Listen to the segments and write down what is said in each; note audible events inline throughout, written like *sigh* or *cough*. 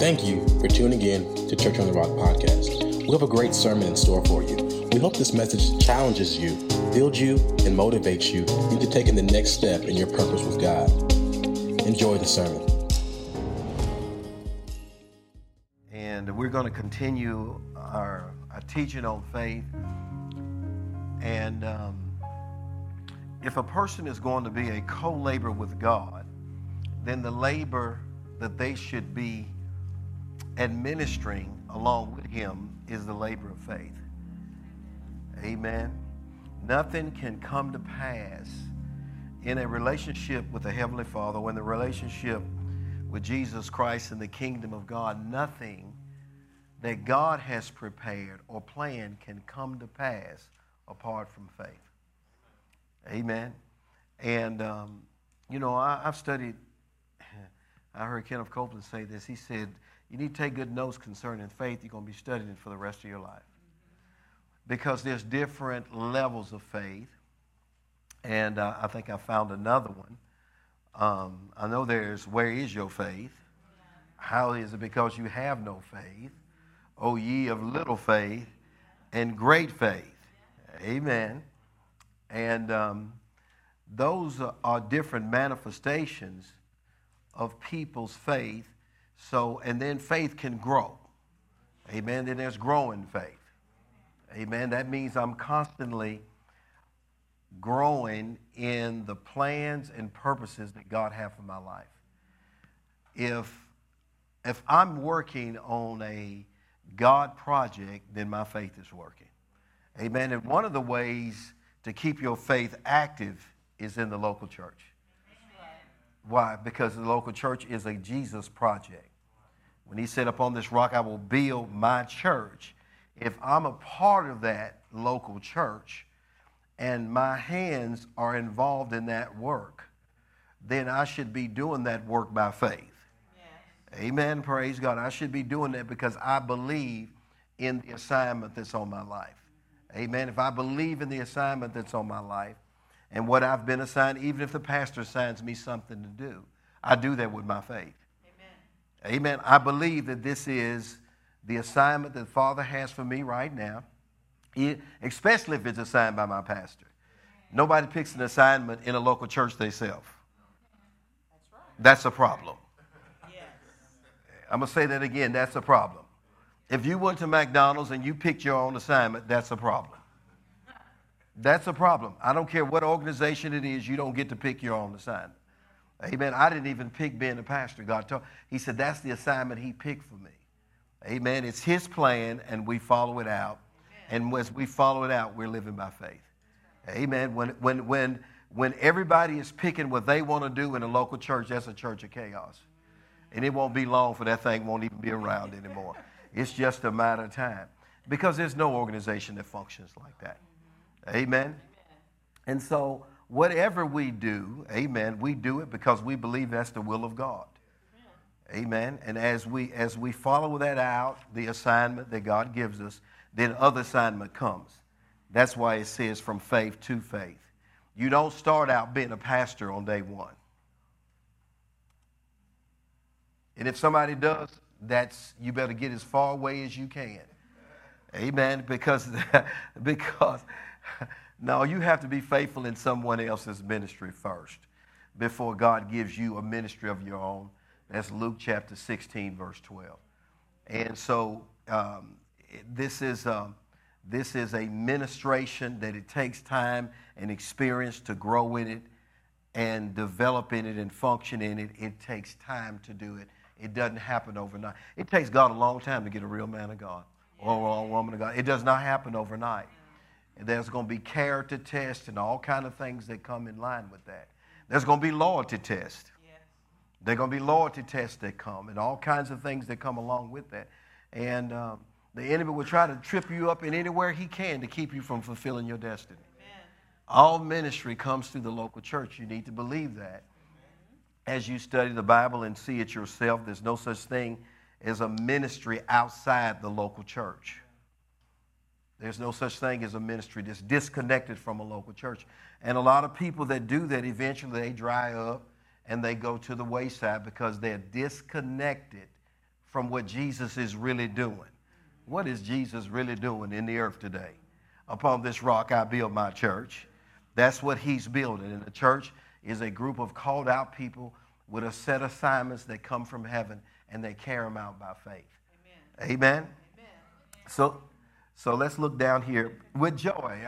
Thank you for tuning in to Church on the Rock podcast. We have a great sermon in store for you. We hope this message challenges you, builds you, and motivates you into taking the next step in your purpose with God. Enjoy the sermon. And we're going to continue our, our teaching on faith. And um, if a person is going to be a co laborer with God, then the labor that they should be administering along with Him is the labor of faith. Amen. Nothing can come to pass in a relationship with the Heavenly Father, when the relationship with Jesus Christ and the kingdom of God, nothing that God has prepared or planned can come to pass apart from faith. Amen. And, um, you know, I, have studied, *laughs* I heard Kenneth Copeland say this. He said, You need to take good notes concerning faith. You're going to be studying it for the rest of your life. Because there's different levels of faith. And uh, I think I found another one. Um, I know there's where is your faith? How is it because you have no faith? O ye of little faith and great faith. Amen. And um, those are different manifestations of people's faith. So, and then faith can grow. Amen. Then there's growing faith. Amen. That means I'm constantly growing in the plans and purposes that God has for my life. If if I'm working on a God project, then my faith is working. Amen. And one of the ways to keep your faith active is in the local church. Why? Because the local church is a Jesus project. When he said, Upon this rock I will build my church, if I'm a part of that local church and my hands are involved in that work, then I should be doing that work by faith. Yes. Amen. Praise God. I should be doing that because I believe in the assignment that's on my life. Amen. If I believe in the assignment that's on my life and what I've been assigned, even if the pastor assigns me something to do, I do that with my faith. Amen. I believe that this is the assignment that Father has for me right now, especially if it's assigned by my pastor. Nobody picks an assignment in a local church themselves. That's, right. That's a problem. Yes. I'm going to say that again. That's a problem. If you went to McDonald's and you picked your own assignment, that's a problem. That's a problem. I don't care what organization it is, you don't get to pick your own assignment. Amen. I didn't even pick being a pastor. God told He said that's the assignment He picked for me. Amen. It's His plan, and we follow it out. And as we follow it out, we're living by faith. Amen. When when when when everybody is picking what they want to do in a local church, that's a church of chaos. And it won't be long for that thing won't even be around anymore. *laughs* It's just a matter of time. Because there's no organization that functions like that. Amen. And so, whatever we do, amen, we do it because we believe that's the will of God. Amen. And as we as we follow that out, the assignment that God gives us, then other assignment comes. That's why it says from faith to faith. You don't start out being a pastor on day one. And if somebody does, that's you better get as far away as you can. Amen. Because *laughs* because no, you have to be faithful in someone else's ministry first before God gives you a ministry of your own. That's Luke chapter 16, verse 12. And so um, this is um, this is a ministration that it takes time and experience to grow in it and develop in it and function in it. It takes time to do it. It doesn't happen overnight. It takes God a long time to get a real man of God or a woman of God. It does not happen overnight. And there's going to be character tests and all kind of things that come in line with that. There's going to be loyalty tests. Yes. There's going to be loyalty tests that come and all kinds of things that come along with that. And um, the enemy will try to trip you up in anywhere he can to keep you from fulfilling your destiny. Amen. All ministry comes through the local church. You need to believe that as you study the Bible and see it yourself, there's no such thing as a ministry outside the local church. There's no such thing as a ministry that's disconnected from a local church. And a lot of people that do that, eventually they dry up and they go to the wayside because they're disconnected from what Jesus is really doing. What is Jesus really doing in the earth today? Upon this rock I build my church. That's what he's building. And the church is a group of called out people with a set of assignments that come from heaven and they carry them out by faith. Amen. Amen. Amen. So, so let's look down here with joy.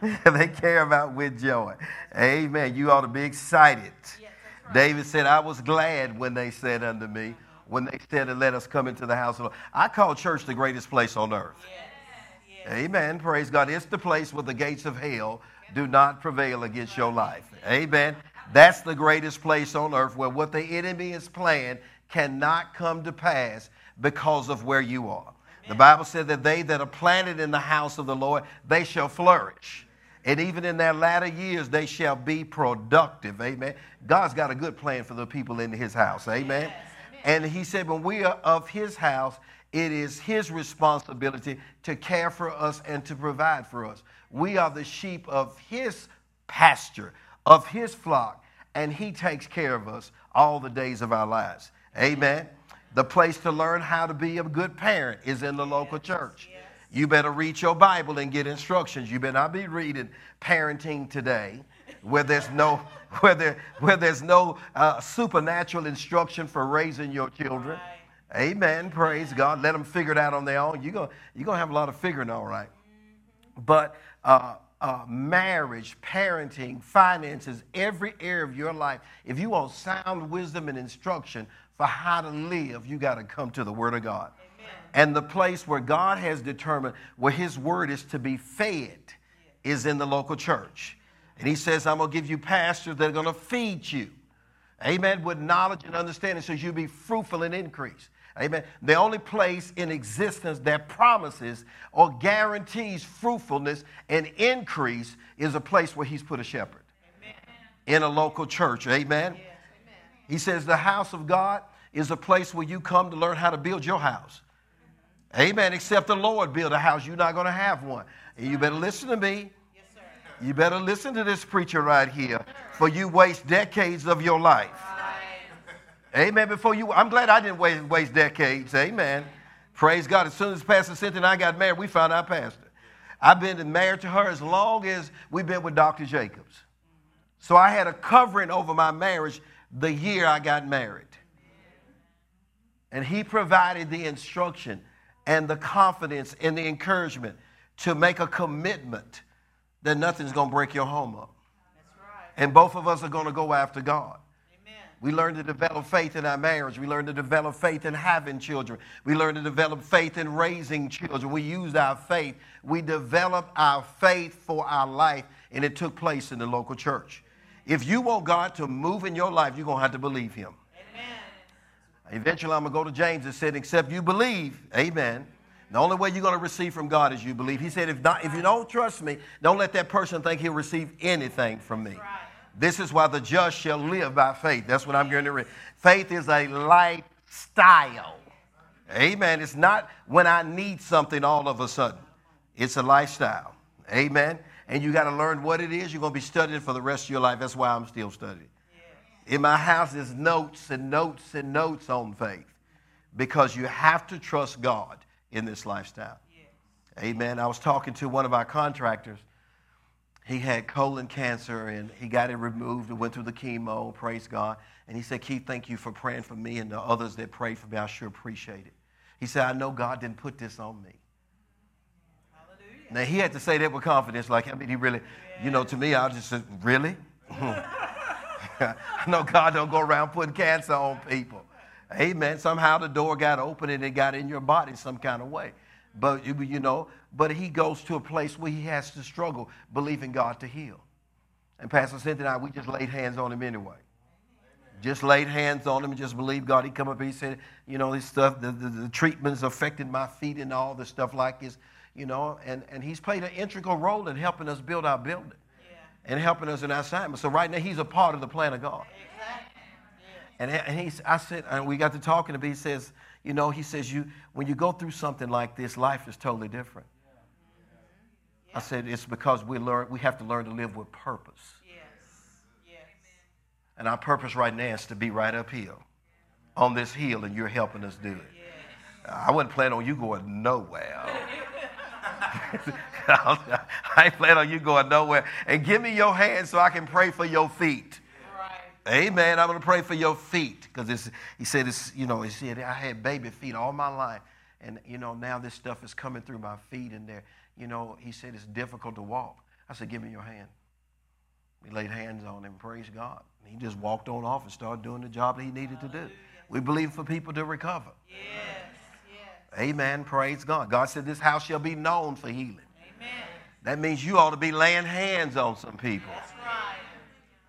*laughs* they care about with joy. Amen. You ought to be excited. Yes, right. David said, I was glad when they said unto me, when they said, and let us come into the house of the Lord. I call church the greatest place on earth. Yes. Yes. Amen. Praise God. It's the place where the gates of hell do not prevail against your life. Amen. That's the greatest place on earth where what the enemy is planned cannot come to pass because of where you are. The Bible said that they that are planted in the house of the Lord, they shall flourish. And even in their latter years, they shall be productive. Amen. God's got a good plan for the people in his house. Amen. Yes. And he said, when we are of his house, it is his responsibility to care for us and to provide for us. We are the sheep of his pasture, of his flock, and he takes care of us all the days of our lives. Amen. The place to learn how to be a good parent is in the local church. You better read your Bible and get instructions. You better not be reading parenting today where there's no, *laughs* where there, where there's no uh, supernatural instruction for raising your children. Amen. Praise God. Let them figure it out on their own. You're going you're gonna have a lot of figuring, all right. But uh, uh, marriage, parenting, finances, every area of your life, if you want sound wisdom and instruction, for how to live, you got to come to the Word of God. Amen. And the place where God has determined where His Word is to be fed is in the local church. And He says, I'm going to give you pastors that are going to feed you. Amen. With knowledge and understanding so you be fruitful and increase. Amen. The only place in existence that promises or guarantees fruitfulness and increase is a place where He's put a shepherd Amen. in a local church. Amen. Yeah. He says the house of God is a place where you come to learn how to build your house. Amen. Except the Lord build a house, you're not going to have one. And you better listen to me. Yes, you better listen to this preacher right here, for you waste decades of your life. Right. Amen. Before you, I'm glad I didn't waste, waste decades. Amen. Praise God. As soon as Pastor Cynthia and I got married, we found our pastor. I've been married to her as long as we've been with Dr. Jacobs. So I had a covering over my marriage the year I got married. And he provided the instruction and the confidence and the encouragement to make a commitment that nothing's going to break your home up. Right. And both of us are going to go after God. Amen. We learn to develop faith in our marriage. We learn to develop faith in having children. We learn to develop faith in raising children. We use our faith. We develop our faith for our life, and it took place in the local church. If you want God to move in your life, you're going to have to believe Him. Amen. Eventually, I'm going to go to James and said, except you believe, amen. The only way you're going to receive from God is you believe. He said, if, not, if you don't trust me, don't let that person think he'll receive anything from me. Right. This is why the just shall live by faith. That's what I'm going to read. Faith is a lifestyle. Amen. It's not when I need something all of a sudden, it's a lifestyle. Amen and you got to learn what it is. You're going to be studying for the rest of your life. That's why I'm still studying. In my house, there's notes and notes and notes on faith because you have to trust God in this lifestyle. Amen. I was talking to one of our contractors. He had colon cancer and he got it removed and went through the chemo. Praise God. And he said, Keith, thank you for praying for me and the others that prayed for me. I sure appreciate it. He said, I know God didn't put this on me. Now he had to say that with confidence, like I mean, he really, you know, to me, I just said, really? *laughs* I know God don't go around putting cancer on people. Amen. Somehow the door got open and it got in your body some kind of way. But you know, but he goes to a place where he has to struggle believing God to heal. And Pastor Cynthia and I, we just laid hands on him anyway. Just laid hands on him and just believed God. He come up and he said, you know, this stuff, the, the, the treatments affected my feet and all this stuff like this you know, and, and he's played an integral role in helping us build our building yeah. and helping us in our assignment. So right now, he's a part of the plan of God. Exactly. And, and he's, I said, and we got to talking to him. He says, you know, he says, you when you go through something like this, life is totally different. Yeah. I said, it's because we learn, we have to learn to live with purpose. Yes. Yes. And our purpose right now is to be right up here. on this hill, and you're helping us do it. I wasn't planning on you going nowhere. *laughs* I ain't planning on you going nowhere. And give me your hand so I can pray for your feet. Right. Amen. I'm going to pray for your feet because he said, it's, you know, he said, I had baby feet all my life. And, you know, now this stuff is coming through my feet and there. You know, he said it's difficult to walk. I said, give me your hand. We laid hands on him, praise God. And he just walked on off and started doing the job that he needed to do. We believe for people to recover. Yes. Amen. Praise God. God said, This house shall be known for healing. Amen. That means you ought to be laying hands on some people. That's right.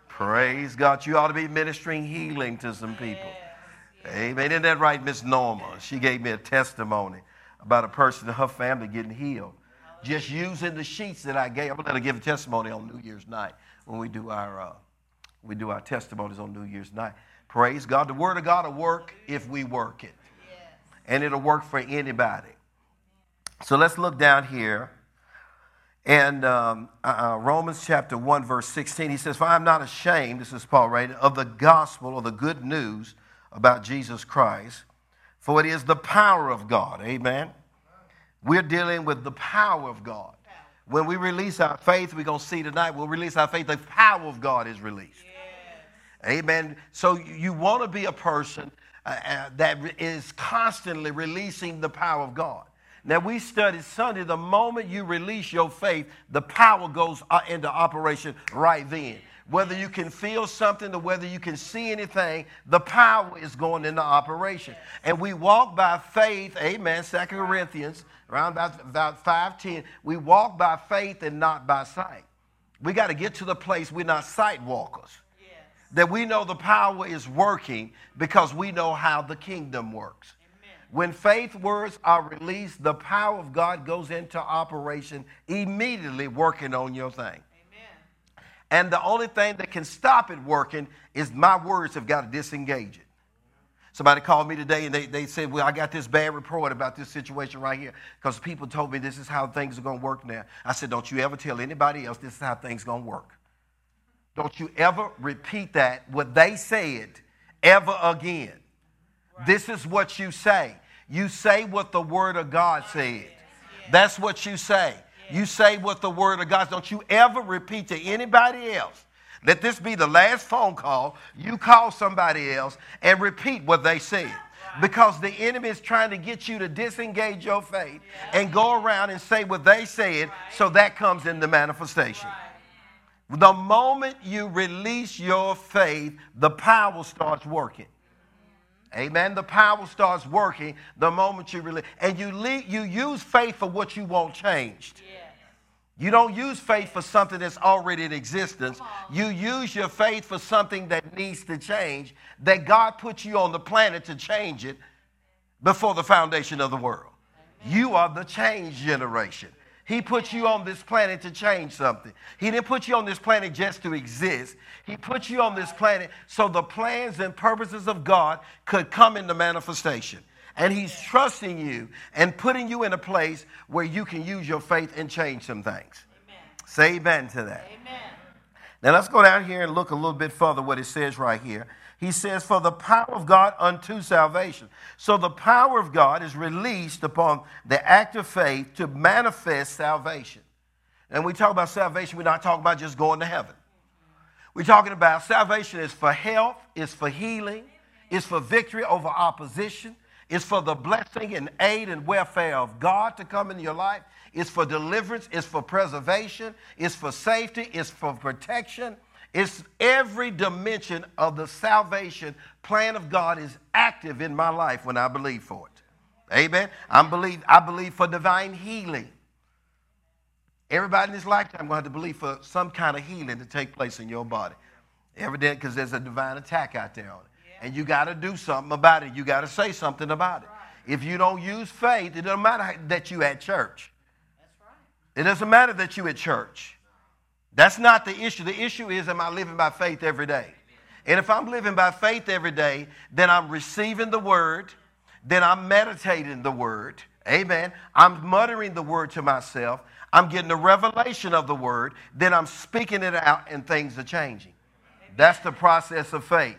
Praise God. You ought to be ministering healing to some people. Yes. Amen. Isn't that right, Miss Norma? She gave me a testimony about a person in her family getting healed. Just using the sheets that I gave. I'm going to give a testimony on New Year's night when we do our, uh, we do our testimonies on New Year's night. Praise God. The Word of God will work if we work it. And it'll work for anybody. So let's look down here. And um, uh, uh, Romans chapter 1, verse 16, he says, For I am not ashamed, this is Paul writing, of the gospel or the good news about Jesus Christ, for it is the power of God. Amen. We're dealing with the power of God. When we release our faith, we're going to see tonight, we'll release our faith, the power of God is released. Amen. So you want to be a person uh, uh, that is constantly releasing the power of God. Now, we studied Sunday, the moment you release your faith, the power goes uh, into operation right then. Whether you can feel something or whether you can see anything, the power is going into operation. And we walk by faith, amen, Second Corinthians, around about, about 5.10, we walk by faith and not by sight. We got to get to the place we're not sight walkers that we know the power is working because we know how the kingdom works. Amen. When faith words are released, the power of God goes into operation immediately working on your thing. Amen. And the only thing that can stop it working is my words have got to disengage it. Somebody called me today and they, they said, Well, I got this bad report about this situation right here because people told me this is how things are going to work now. I said, Don't you ever tell anybody else this is how things are going to work. Don't you ever repeat that, what they said, ever again. Right. This is what you say. You say what the Word of God said. Yes. That's what you say. Yes. You say what the Word of God. Don't you ever repeat to anybody else. Let this be the last phone call. You call somebody else and repeat what they said. Because the enemy is trying to get you to disengage your faith and go around and say what they said, so that comes in the manifestation. The moment you release your faith, the power starts working. Amen. The power starts working the moment you release. And you, leave, you use faith for what you want changed. You don't use faith for something that's already in existence. You use your faith for something that needs to change, that God put you on the planet to change it before the foundation of the world. You are the change generation. He put you on this planet to change something. He didn't put you on this planet just to exist. He put you on this planet so the plans and purposes of God could come into manifestation. And He's trusting you and putting you in a place where you can use your faith and change some things. Amen. Say amen to that. Amen. Now let's go down here and look a little bit further what it says right here. He says, For the power of God unto salvation. So the power of God is released upon the act of faith to manifest salvation. And we talk about salvation, we're not talking about just going to heaven. We're talking about salvation is for health, is for healing, is for victory over opposition, is for the blessing and aid and welfare of God to come into your life. It's for deliverance, it's for preservation, it's for safety, it's for protection, it's every dimension of the salvation plan of God is active in my life when I believe for it. Amen. I believe, I believe for divine healing. Everybody in this lifetime going to have to believe for some kind of healing to take place in your body. Every day, because there's a divine attack out there on it. And you got to do something about it. You got to say something about it. If you don't use faith, it doesn't matter that you at church. It doesn't matter that you at church. That's not the issue. The issue is, am I living by faith every day? And if I'm living by faith every day, then I'm receiving the word, then I'm meditating the word. Amen. I'm muttering the word to myself. I'm getting the revelation of the word. Then I'm speaking it out, and things are changing. That's the process of faith.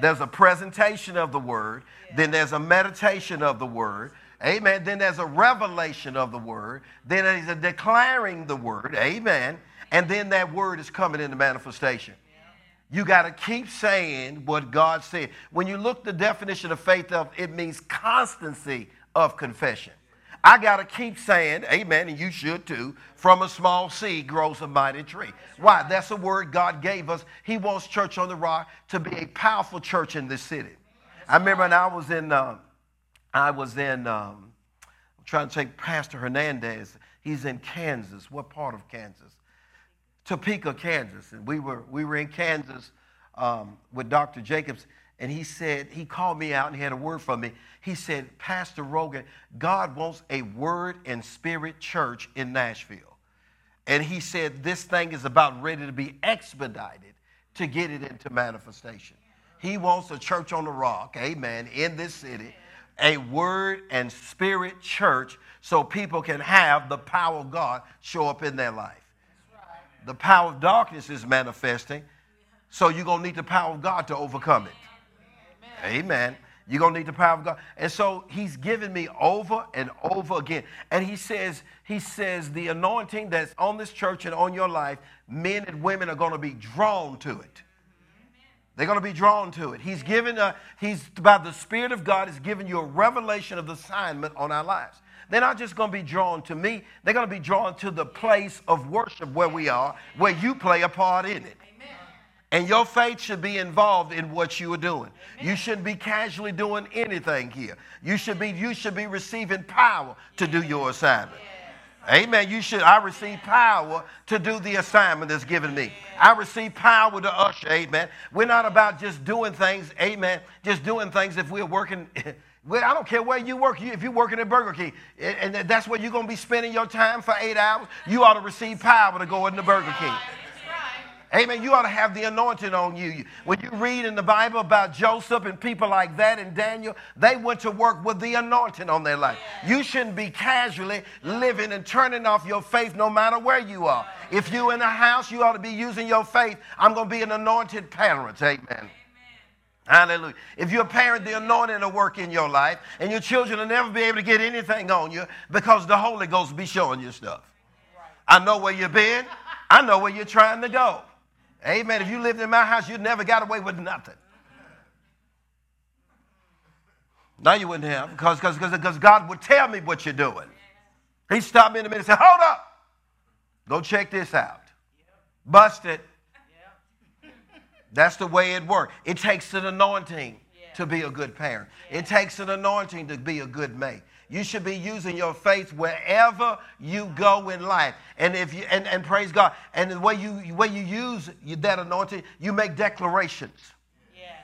There's a presentation of the word, then there's a meditation of the word. Amen. Then there's a revelation of the word. Then there's a declaring the word. Amen. And then that word is coming into manifestation. You got to keep saying what God said. When you look the definition of faith of it means constancy of confession. I got to keep saying, amen, and you should too, from a small seed grows a mighty tree. Why? That's a word God gave us. He wants Church on the Rock to be a powerful church in this city. I remember when I was in, uh, I was in, um, I'm trying to take Pastor Hernandez. He's in Kansas. What part of Kansas? Topeka, Kansas. And we were, we were in Kansas um, with Dr. Jacobs, and he said, he called me out and he had a word for me. He said, Pastor Rogan, God wants a word and spirit church in Nashville. And he said, this thing is about ready to be expedited to get it into manifestation. He wants a church on the rock, amen, in this city, a word and spirit church so people can have the power of God show up in their life. The power of darkness is manifesting, so you're going to need the power of God to overcome it. Amen. You're going to need the power of God. And so he's given me over and over again. And he says, he says, the anointing that's on this church and on your life, men and women are going to be drawn to it. They're going to be drawn to it. He's given a, he's by the Spirit of God has given you a revelation of the assignment on our lives. They're not just going to be drawn to me, they're going to be drawn to the place of worship where we are, where you play a part in it. And your faith should be involved in what you are doing. You shouldn't be casually doing anything here. You should be, you should be receiving power to do your assignment. Amen. You should. I receive power to do the assignment that's given me. I receive power to usher. Amen. We're not about just doing things. Amen. Just doing things if we're working. *laughs* I don't care where you work. If you're working at Burger King and that's where you're going to be spending your time for eight hours, you ought to receive power to go into Burger King. Amen. You ought to have the anointing on you. When you read in the Bible about Joseph and people like that and Daniel, they went to work with the anointing on their life. You shouldn't be casually living and turning off your faith no matter where you are. If you're in a house, you ought to be using your faith. I'm going to be an anointed parent. Amen. Hallelujah. If you're a parent, the anointing will work in your life, and your children will never be able to get anything on you because the Holy Ghost will be showing you stuff. I know where you've been, I know where you're trying to go. Amen. If you lived in my house, you'd never got away with nothing. No, you wouldn't have, because because God would tell me what you're doing. He stopped me in a minute and said, Hold up. Go check this out. Bust it. That's the way it works. It takes an anointing to be a good parent. It takes an anointing to be a good mate. You should be using your faith wherever you go in life. And if you and, and praise God. And the way you way you use that anointing, you make declarations. Yes.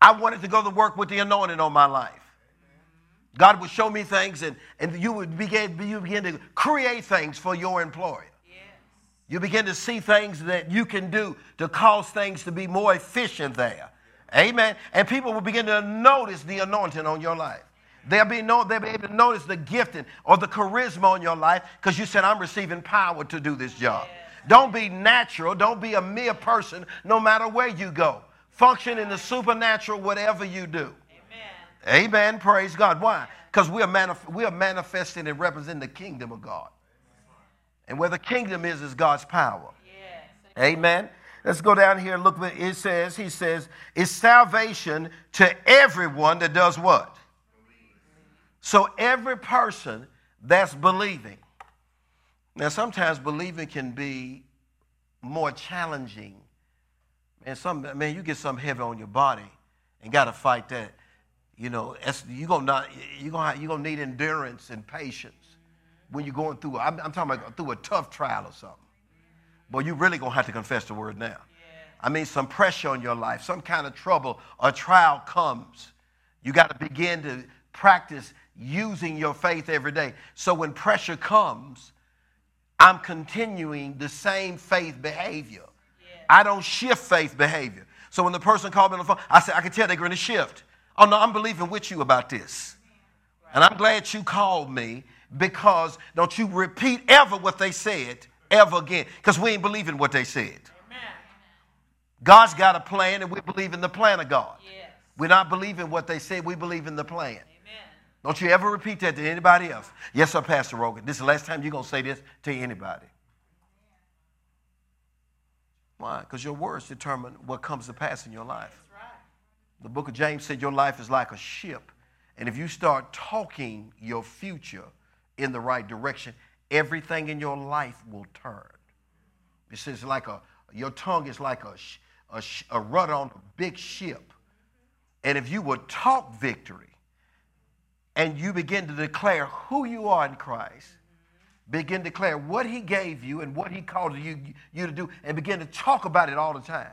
I wanted to go to work with the anointing on my life. God would show me things and, and you would begin, you begin to create things for your employer. You begin to see things that you can do to cause things to be more efficient there. Amen. And people will begin to notice the anointing on your life. They'll be, know, they'll be able to notice the gifting or the charisma on your life because you said, I'm receiving power to do this job. Don't be natural. Don't be a mere person no matter where you go. Function in the supernatural, whatever you do. Amen. Amen. Praise God. Why? Because we, are manif- we are manifesting and representing the kingdom of God. And where the kingdom is, is God's power. Yes. Amen. Let's go down here and look what it says. He says, It's salvation to everyone that does what? So every person that's believing. Now, sometimes believing can be more challenging. And some man, you get something heavy on your body and got to fight that. You know, you're gonna not, you're gonna you're gonna need endurance and patience when you're going through. I'm, I'm talking about through a tough trial or something. Boy, you really gonna have to confess the word now. I mean, some pressure on your life, some kind of trouble or trial comes. You got to begin to practice using your faith every day. So when pressure comes, I'm continuing the same faith behavior. Yeah. I don't shift faith behavior. So when the person called me on the phone, I said, I can tell they're going to shift. Oh, no, I'm believing with you about this. Right. And I'm glad you called me because don't you repeat ever what they said ever again because we ain't believing what they said. Amen. God's got a plan, and we believe in the plan of God. Yes. We're not believing what they said, we believe in the plan. Amen. Don't you ever repeat that to anybody else. Yes, sir, Pastor Rogan. This is the last time you're going to say this to anybody. Why? Because your words determine what comes to pass in your life. Right. The book of James said your life is like a ship. And if you start talking your future in the right direction, everything in your life will turn. It says like a, your tongue is like a, a, a rudder on a big ship. And if you would talk victory and you begin to declare who you are in Christ, begin to declare what he gave you and what he called you, you to do, and begin to talk about it all the time.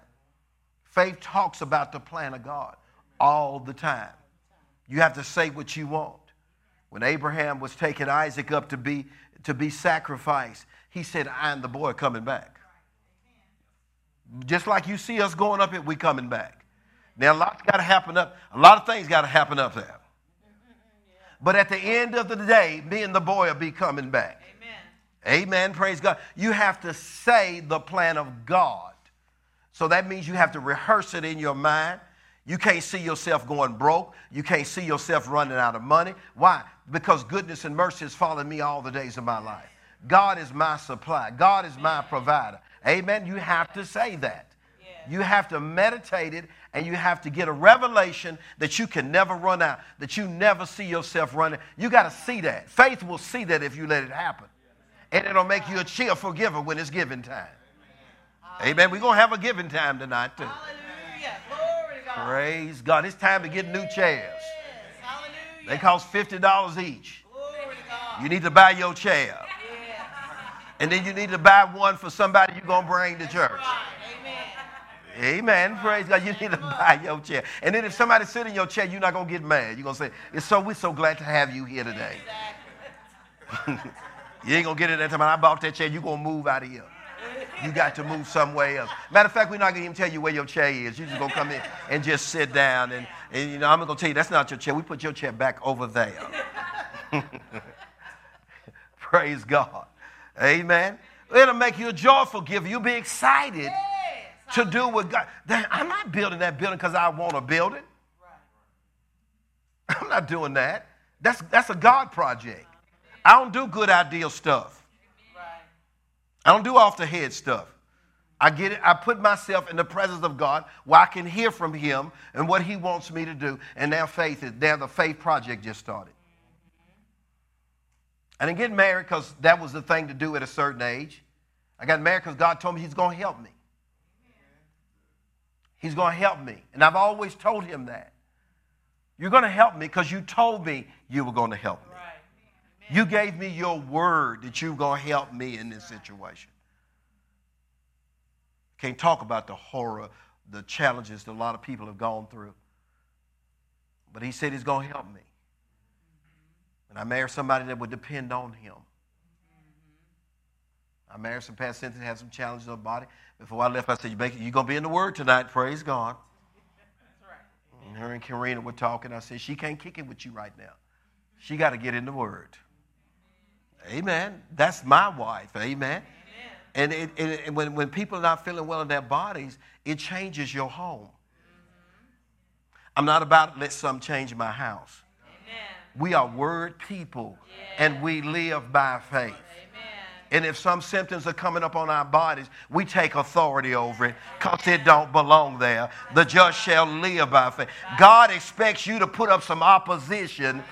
Faith talks about the plan of God all the time. You have to say what you want. When Abraham was taking Isaac up to be, to be sacrificed, he said, I am the boy coming back. Just like you see us going up it, we coming back. Now, a lot's got to happen up. A lot of things got to happen up there. But at the end of the day, me and the boy will be coming back. Amen. Amen. Praise God. You have to say the plan of God. So that means you have to rehearse it in your mind. You can't see yourself going broke. You can't see yourself running out of money. Why? Because goodness and mercy has followed me all the days of my life. God is my supply. God is my provider. Amen. You have to say that. You have to meditate it and you have to get a revelation that you can never run out, that you never see yourself running. You got to see that. Faith will see that if you let it happen. And it'll make you a cheerful giver when it's giving time. Amen. We're going to have a giving time tonight, too. Hallelujah. Glory to God. Praise God. It's time to get new chairs. Yes. They cost $50 each. Glory to God. You need to buy your chair. Yes. And then you need to buy one for somebody you're going to bring to church. Right. Amen. Amen. Praise God. You need to buy your chair. And then if somebody sit in your chair, you're not going to get mad. You're going to say, it's so, we're so glad to have you here today. Exactly. *laughs* You ain't going to get it that time. I bought that chair. You're going to move out of here. You got to move somewhere else. Matter of fact, we're not going to even tell you where your chair is. You're just going to come in and just sit down. And, and you know, I'm going to tell you, that's not your chair. We put your chair back over there. *laughs* Praise God. Amen. It'll make you a joyful giver. You'll be excited Yes. to do what God. I'm not building that building because I want to build it. Right. I'm not doing that. That's, that's a God project. I don't do good ideal stuff. I don't do off the head stuff. I get it. I put myself in the presence of God where I can hear from Him and what He wants me to do. And now faith is now the faith project just started. I didn't get married because that was the thing to do at a certain age. I got married because God told me He's going to help me. He's going to help me. And I've always told Him that. You're going to help me because you told me you were going to help me. You gave me your word that you were going to help me in this situation. Can't talk about the horror, the challenges that a lot of people have gone through. But he said he's going to help me. And I married somebody that would depend on him. I married some Pastor Cynthia had some challenges in her body. Before I left, I said, You're going to be in the Word tonight. Praise God. And her and Karina were talking. I said, She can't kick it with you right now. She got to get in the Word. Amen. That's my wife. Amen. And, it, it, and when, when people are not feeling well in their bodies, it changes your home. Mm-hmm. I'm not about to let some change my house. Amen. We are word people, and we live by faith. Amen. And if some symptoms are coming up on our bodies, we take authority over it because it don't belong there. The just shall live by faith. God expects you to put up some opposition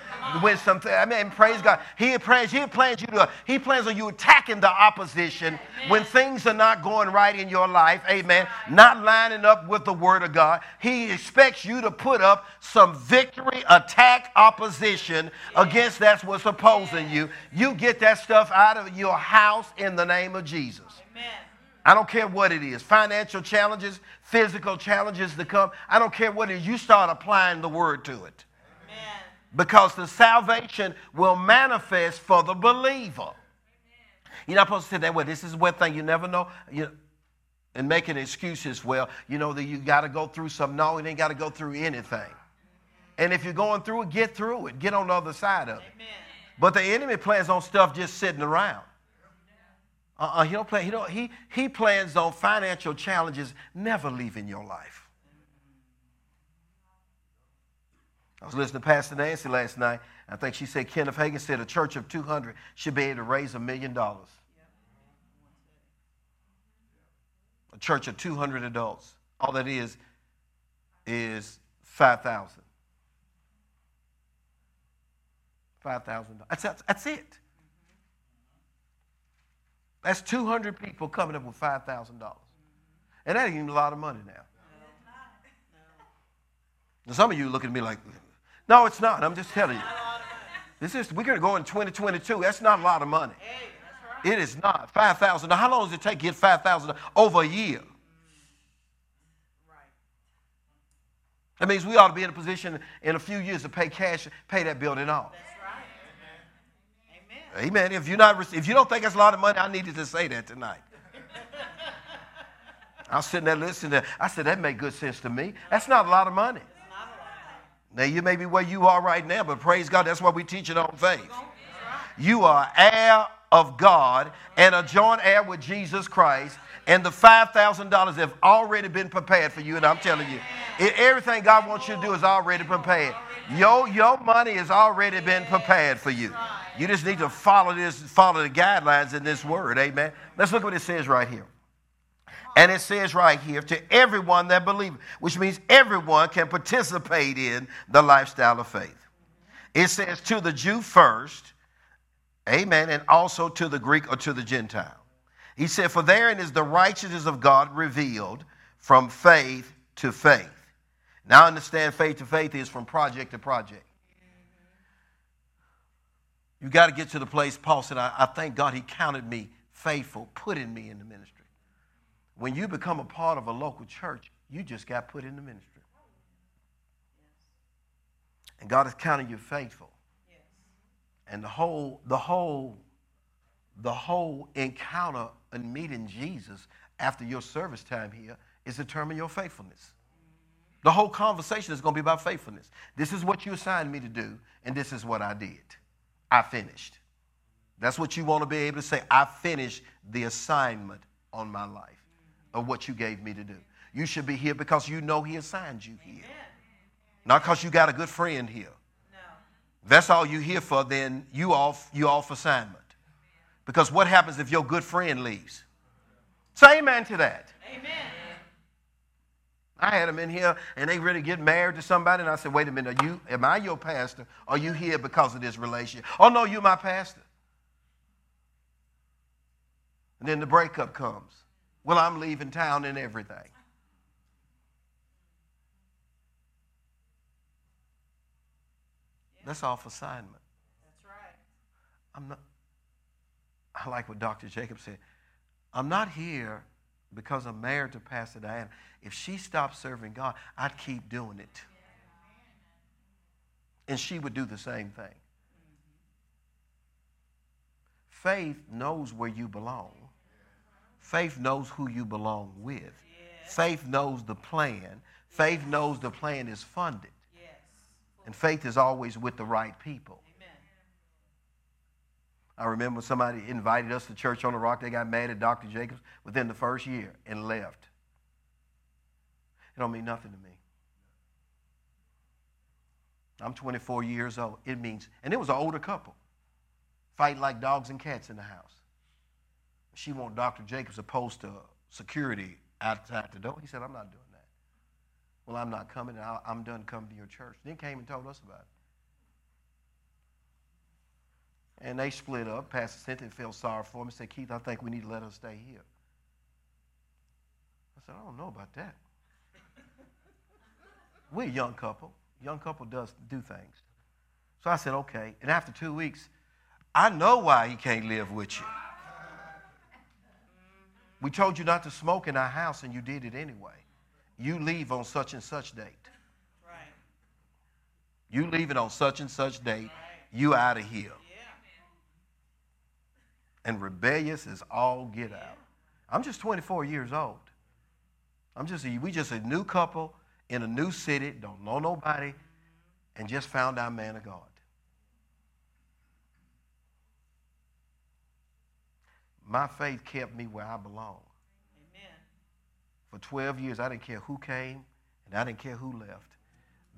when something. I mean, praise God. He plans. He plans you to. He plans on you attacking the opposition when things are not going right in your life. Amen. Not lining up with the Word of God. He expects you to put up some victory, attack, opposition against that's what's opposing you. You get that stuff out of your house in the name of Jesus. Amen. I don't care what it is financial challenges, physical challenges to come. I don't care what it is. You start applying the word to it Amen. Because the salvation will manifest for the believer. You're not supposed to say that way. This is one thing you never know. You and making excuses. Well, you know that you got to go through something. No, you ain't got to go through anything. And if you're going through it, get through it. Get on the other side of it. Amen. But the enemy plans on stuff just sitting around. Uh-uh, he don't play. He don't. He he plans on financial challenges never leaving your life. I was listening to Pastor Nancy last night. I think she said Kenneth Hagin said a church of 200 should be able to raise a million dollars. A church of 200 adults. All that is is 5,000. 5,000. That's, that's, it. That's 200 people coming up with $5,000. And that ain't even a lot of money now. Some of you look at me like, no, it's not. I'm just telling you. This is we're going to go in 2022. That's not a lot of money. It is not. 5,000. Now, how long does it take to get 5,000 over a year? That means we ought to be in a position in a few years to pay cash, pay that building off. Right. Amen. Amen. If you're not, if you don't think that's a lot of money, I needed to say that tonight. *laughs* I was sitting there listening. To, I said that made good sense to me. That's not a lot of money. Now you may be where you are right now, but praise God, that's why we teach it on faith. You are heir of God and a joint heir with Jesus Christ, and the five thousand dollars have already been prepared for you. And I'm telling you, everything God wants you to do is already prepared. Your your money has already been prepared for you. You just need to follow this, follow the guidelines in this word. Amen. Let's look what it says right here. And it says right here, to everyone that believes, which means everyone can participate in the lifestyle of faith. It says to the Jew first, amen, and also to the Greek or to the Gentile. He said, For therein is the righteousness of God revealed from faith to faith. Now understand faith to faith is from project to project. You got to get to the place, Paul said, I, I thank God he counted me faithful, putting me in the ministry. When you become a part of a local church, you just got put in the ministry. And God is counting you faithful. And the whole, the whole, the whole encounter and meeting Jesus after your service time here is determine your faithfulness. The whole conversation is going to be about faithfulness. This is what you assigned me to do, and this is what I did. I finished. That's what you want to be able to say. I finished the assignment on my life of what you gave me to do. You should be here because you know He assigned you here, not because you got a good friend here. No. That's all you here for, then you off, you off assignment. Because what happens if your good friend leaves? Say amen to that. Amen. I had them in here and they really get married to somebody, and I said, wait a minute, are you am I your pastor? Are you here because of this relationship? Oh no, you're my pastor. And then the breakup comes. Well, I'm leaving town and everything. That's off assignment. That's right. I'm not, I like what Dr. Jacob said. I'm not here because I'm married to Pastor Diana. If she stopped serving God, I'd keep doing it. And she would do the same thing. Mm-hmm. Faith knows where you belong. Faith knows who you belong with. Faith knows the plan. Faith knows the plan is funded. Yes. And faith is always with the right people. Amen. I remember somebody invited us to church on the rock. They got mad at Dr. Jacobs within the first year and left. It don't mean nothing to me. I'm 24 years old. It means, and it was an older couple, fighting like dogs and cats in the house. She want Dr. Jacobs to post a security outside the door. He said, I'm not doing that. Well, I'm not coming. I- I'm done coming to your church. Then came and told us about it. And they split up. Pastor Cynthia felt sorry for him and said, Keith, I think we need to let her stay here. I said, I don't know about that. *laughs* We're a young couple. Young couple does do things. So I said, okay. And after two weeks, I know why he can't live with you. We told you not to smoke in our house, and you did it anyway. You leave on such and such date. Right. You leave it on such and such date. You out of here. Yeah. And rebellious is all get out. I'm just 24 years old. I'm just a, we just a new couple in a new city, don't know nobody, and just found our man of God. My faith kept me where I belong. Amen. For 12 years, I didn't care who came and I didn't care who left.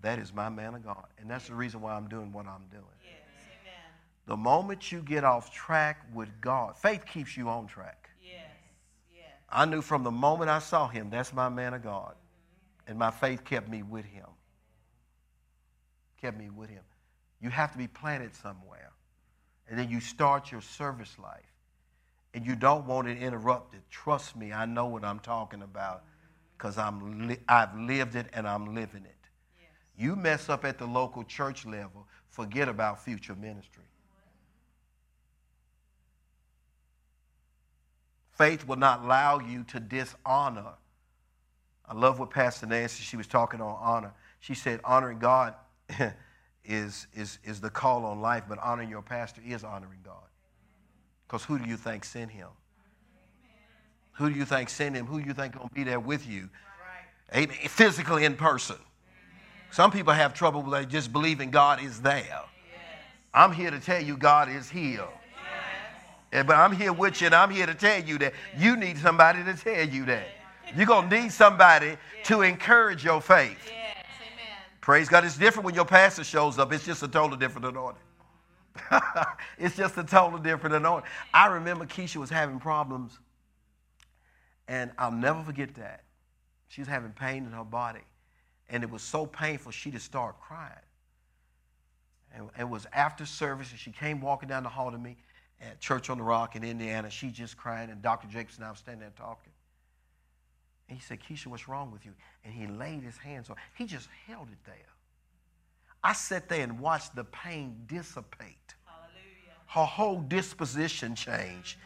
That is my man of God. And that's the reason why I'm doing what I'm doing. Yes. Amen. The moment you get off track with God, faith keeps you on track. Yes. Yes. I knew from the moment I saw him, that's my man of God. Mm-hmm. And my faith kept me with him. Kept me with him. You have to be planted somewhere. And then you start your service life. And you don't want it interrupted. Trust me, I know what I'm talking about because I'm li- I've lived it and I'm living it. Yes. You mess up at the local church level, forget about future ministry. Faith will not allow you to dishonor. I love what Pastor Nancy, she was talking on honor. She said, honoring God *laughs* is, is, is the call on life, but honoring your pastor is honoring God. Because who do you think sent him? Who do you think sent him? Who do you think going to be there with you? Amen. Physically in person. Some people have trouble with just believing God is there. I'm here to tell you God is here. But I'm here with you and I'm here to tell you that you need somebody to tell you that. You're going to need somebody to encourage your faith. Praise God. It's different when your pastor shows up. It's just a totally different anointing. *laughs* it's just a totally different anointing. I remember Keisha was having problems, and I'll never forget that. She was having pain in her body, and it was so painful she just started crying. And it was after service, and she came walking down the hall to me at Church on the Rock in Indiana. She just crying, and Dr. Jacobs and I was standing there talking. And he said, Keisha, what's wrong with you? And he laid his hands on He just held it there. I sat there and watched the pain dissipate. Hallelujah. Her whole disposition changed.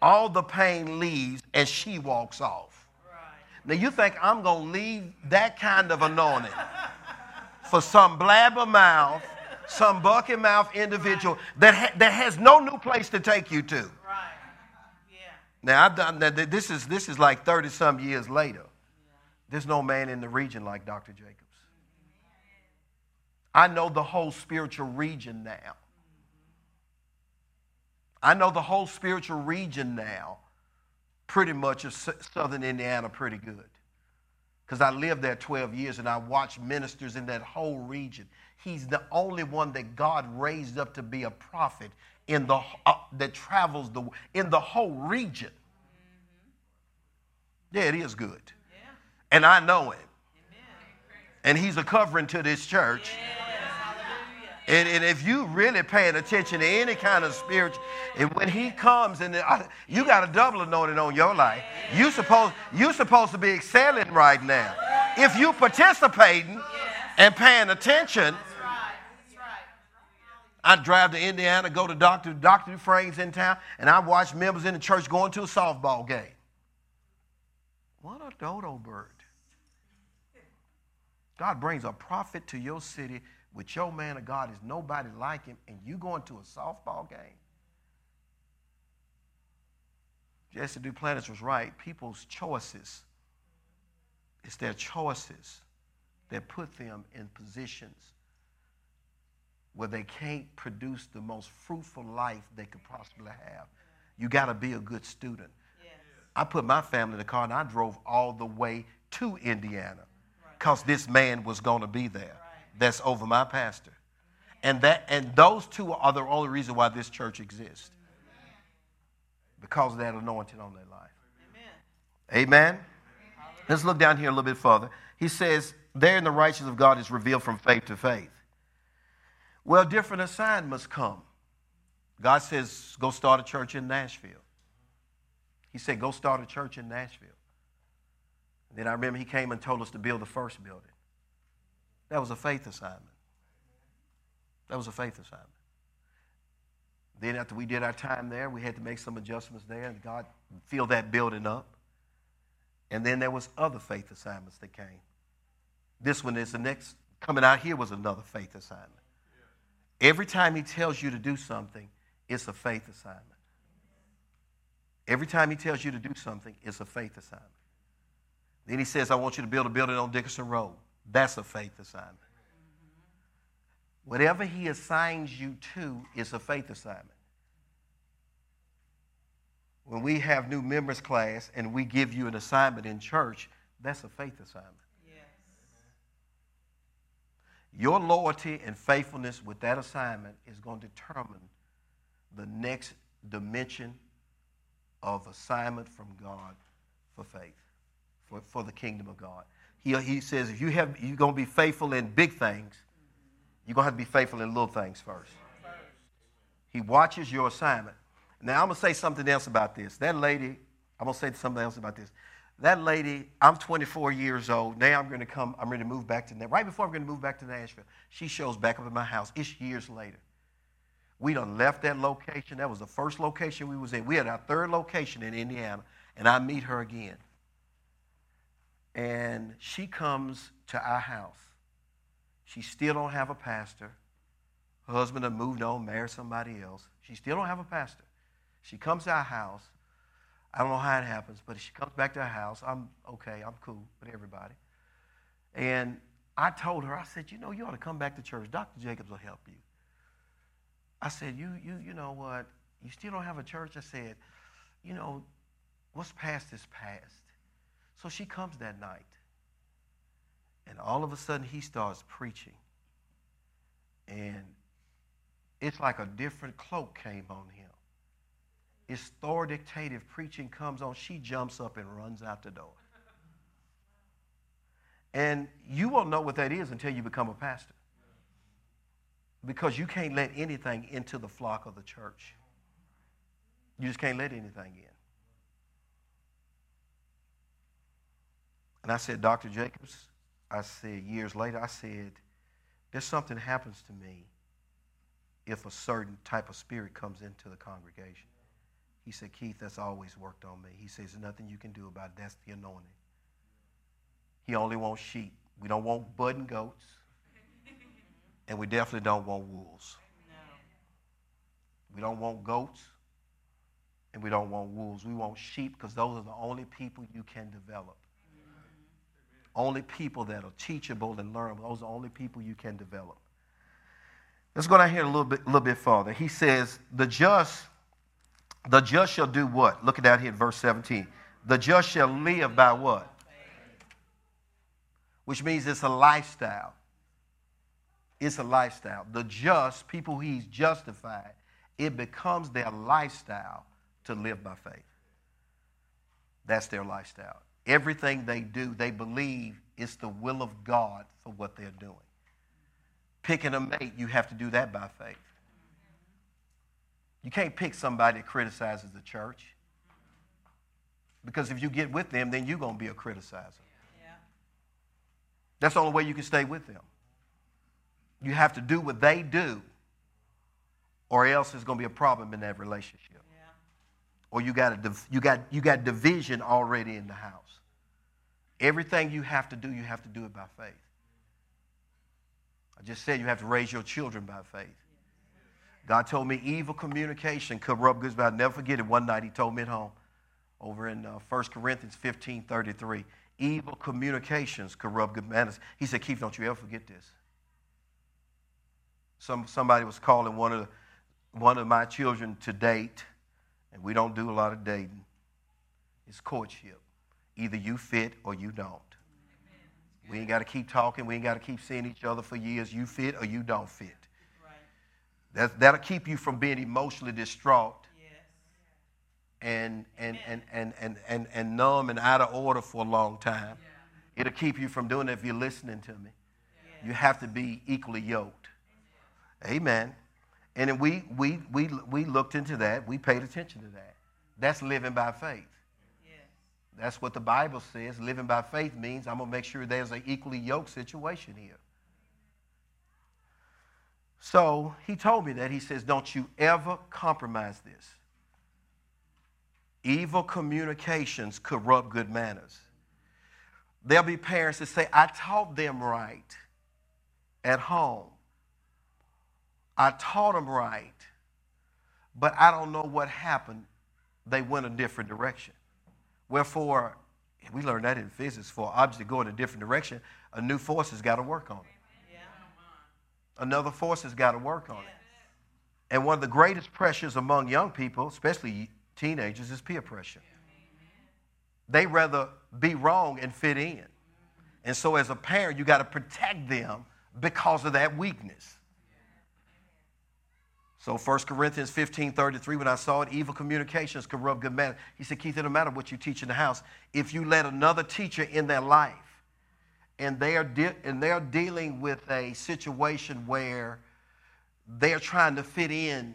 All the pain leaves and she walks off. Right. Now you think I'm going to leave that kind of anointing *laughs* for some blabbermouth, some bucket mouth individual that, ha- that has no new place to take you to. Right. Yeah. Now I've done that. This is this is like 30 some years later. There's no man in the region like Dr. Jacobs. I know the whole spiritual region now. I know the whole spiritual region now, pretty much of southern Indiana, pretty good. Because I lived there 12 years and I watched ministers in that whole region. He's the only one that God raised up to be a prophet in the, uh, that travels the, in the whole region. Yeah, it is good. Yeah. And I know him. Amen. And he's a covering to this church. Yes. And, and if you really paying attention to any kind of spiritual, and when he comes and you got a double anointing on your life, you supposed you supposed to be excelling right now. If you participating and paying attention. I drive to Indiana, go to Dr. Dr. Dufresne's in town, and I watch members in the church going to a softball game. What a dodo bird. God brings a prophet to your city with your man of God is nobody like him, and you going to a softball game. Jesse Duplantis was right. People's choices, it's their choices that put them in positions where they can't produce the most fruitful life they could possibly have. You got to be a good student. Yes. I put my family in the car and I drove all the way to Indiana because this man was going to be there. That's over my pastor. And that and those two are the only reason why this church exists. Because of that anointing on their life. Amen. Amen. Let's look down here a little bit further. He says, there in the righteousness of God is revealed from faith to faith. Well, different assignments come. God says, go start a church in Nashville. He said, go start a church in Nashville. And then I remember he came and told us to build the first building. That was a faith assignment. That was a faith assignment. Then after we did our time there, we had to make some adjustments there, and God filled that building up. And then there was other faith assignments that came. This one is the next coming out here was another faith assignment. Every time he tells you to do something, it's a faith assignment. Every time he tells you to do something, it's a faith assignment. Then he says, I want you to build a building on Dickerson Road. That's a faith assignment. Whatever he assigns you to is a faith assignment. When we have new members class and we give you an assignment in church, that's a faith assignment. Yes. Your loyalty and faithfulness with that assignment is going to determine the next dimension of assignment from God for faith, for, for the kingdom of God. He, he says if you have, you're going to be faithful in big things, you're going to have to be faithful in little things first. He watches your assignment. Now, I'm going to say something else about this. That lady, I'm going to say something else about this. That lady, I'm 24 years old. Now I'm going to come, I'm going to move back to, Nashville. right before I'm going to move back to Nashville, she shows back up at my house. It's years later. We done left that location. That was the first location we was in. We had our third location in Indiana, and I meet her again. And she comes to our house. She still don't have a pastor. Her husband had moved on, married somebody else. She still don't have a pastor. She comes to our house. I don't know how it happens, but she comes back to our house. I'm okay. I'm cool with everybody. And I told her, I said, you know, you ought to come back to church. Dr. Jacobs will help you. I said, you, you, you know what? You still don't have a church? I said, you know, what's past is past. So she comes that night. And all of a sudden, he starts preaching. And it's like a different cloak came on him. It's authoritative preaching comes on. She jumps up and runs out the door. And you won't know what that is until you become a pastor. Because you can't let anything into the flock of the church. You just can't let anything in. And I said, Dr. Jacobs, I said, years later, I said, there's something happens to me if a certain type of spirit comes into the congregation. He said, Keith, that's always worked on me. He says, there's nothing you can do about it. That's the anointing. He only wants sheep. We don't want budding goats. And we definitely don't want wolves. No. We don't want goats. And we don't want wolves. We want sheep because those are the only people you can develop. Only people that are teachable and learnable. Those are the only people you can develop. Let's go down here a little bit, little bit farther. He says, the just, the just shall do what? Look at that here in verse 17. The just shall live by what? Which means it's a lifestyle. It's a lifestyle. The just, people he's justified, it becomes their lifestyle to live by faith. That's their lifestyle. Everything they do, they believe it's the will of God for what they're doing. Picking a mate, you have to do that by faith. You can't pick somebody that criticizes the church. Because if you get with them, then you're going to be a criticizer. Yeah. That's the only way you can stay with them. You have to do what they do, or else there's going to be a problem in that relationship. Yeah. Or you got, a, you, got, you got division already in the house. Everything you have to do, you have to do it by faith. I just said you have to raise your children by faith. God told me evil communication corrupt goods, but I'll never forget it. One night he told me at home, over in uh, 1 Corinthians 15 33, evil communications corrupt good manners. He said, Keith, don't you ever forget this. Some, somebody was calling one of, the, one of my children to date, and we don't do a lot of dating. It's courtship. Either you fit or you don't. We ain't got to keep talking. We ain't got to keep seeing each other for years. You fit or you don't fit. Right. That, that'll keep you from being emotionally distraught Yes. and, and, and, and, and, and, and numb and out of order for a long time. It'll keep you from doing it if you're listening to me. You have to be equally yoked. Amen. And then we, we, we, we looked into that. We paid attention to that. That's living by faith. That's what the Bible says. Living by faith means I'm going to make sure there's an equally yoked situation here. So he told me that. He says, Don't you ever compromise this. Evil communications corrupt good manners. There'll be parents that say, I taught them right at home. I taught them right, but I don't know what happened. They went a different direction. Wherefore, we learned that in physics, for an object to go in a different direction, a new force has got to work on it. Yeah. Another force has got to work on it. And one of the greatest pressures among young people, especially teenagers is peer pressure. They rather be wrong and fit in. And so, as a parent, you got to protect them because of that weakness. So 1 Corinthians 15, 33, when I saw it, evil communications corrupt good manners. He said, Keith, it don't matter what you teach in the house. If you let another teacher in their life and they are, de- and they're dealing with a situation where they're trying to fit in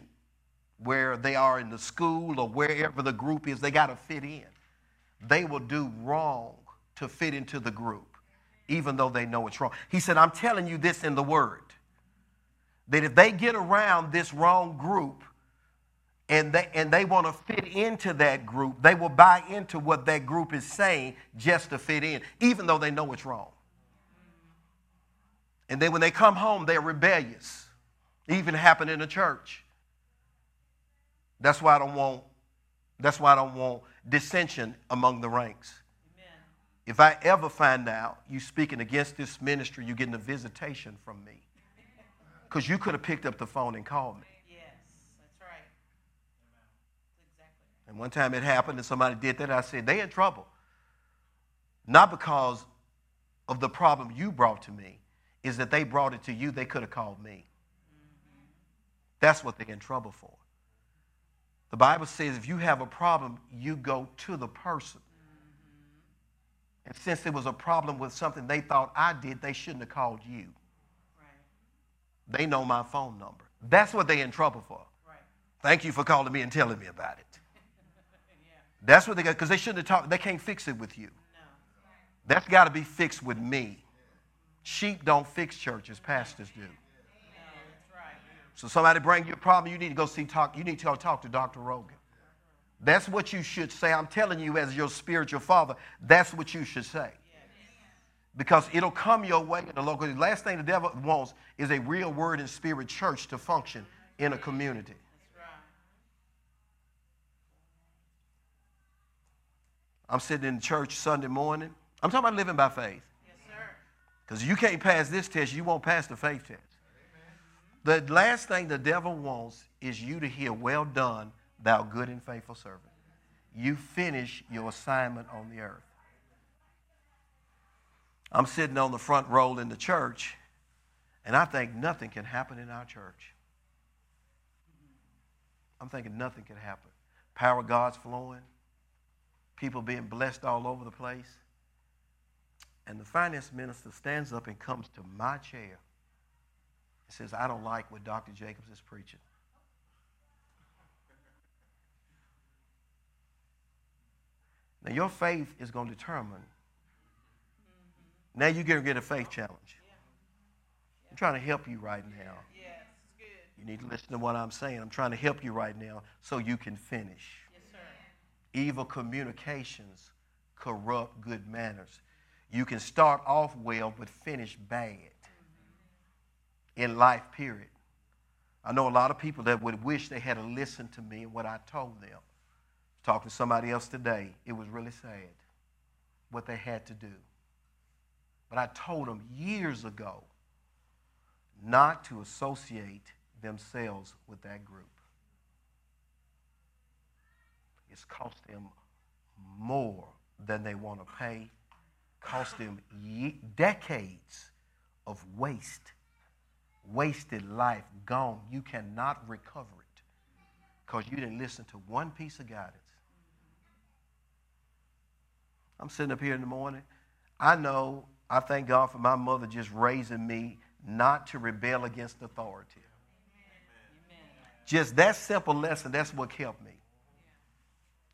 where they are in the school or wherever the group is, they got to fit in. They will do wrong to fit into the group, even though they know it's wrong. He said, I'm telling you this in the word that if they get around this wrong group and they, and they want to fit into that group, they will buy into what that group is saying just to fit in, even though they know it's wrong. And then when they come home, they're rebellious. It even happened in the church. That's why I don't want, that's why I don't want dissension among the ranks. Amen. If I ever find out you speaking against this ministry, you're getting a visitation from me. Because you could have picked up the phone and called me. Yes, that's right. Exactly. And one time it happened and somebody did that. I said, they in trouble. Not because of the problem you brought to me, is that they brought it to you, they could have called me. Mm-hmm. That's what they're in trouble for. The Bible says if you have a problem, you go to the person. Mm-hmm. And since there was a problem with something they thought I did, they shouldn't have called you. They know my phone number. That's what they're in trouble for. Right. Thank you for calling me and telling me about it. *laughs* Yeah. That's what they got, because they shouldn't have talked, they can't fix it with you. No. That's got to be fixed with me. Sheep don't fix churches, pastors do. No, right. So somebody bring you a problem, you need to go see talk, you need to go talk to Dr. Rogan. That's what you should say. I'm telling you as your spiritual father, that's what you should say. Because it'll come your way in the local. The last thing the devil wants is a real word and spirit church to function in a community. Right. I'm sitting in church Sunday morning. I'm talking about living by faith. Yes, sir. Because you can't pass this test, you won't pass the faith test. The last thing the devil wants is you to hear, Well done, thou good and faithful servant. You finish your assignment on the earth. I'm sitting on the front row in the church, and I think nothing can happen in our church. I'm thinking nothing can happen. Power of God's flowing, people being blessed all over the place. And the finance minister stands up and comes to my chair and says, I don't like what Dr. Jacobs is preaching. Now, your faith is going to determine. Now, you're going to get a faith challenge. I'm trying to help you right now. Yes, good. You need to listen to what I'm saying. I'm trying to help you right now so you can finish. Yes, sir. Evil communications corrupt good manners. You can start off well but finish bad in life, period. I know a lot of people that would wish they had listened to me and what I told them. Talking to somebody else today, it was really sad what they had to do. But I told them years ago not to associate themselves with that group. It's cost them more than they want to pay, cost them ye- decades of waste, wasted life, gone. You cannot recover it because you didn't listen to one piece of guidance. I'm sitting up here in the morning. I know, I thank God for my mother just raising me not to rebel against authority. Just that simple lesson, that's what kept me.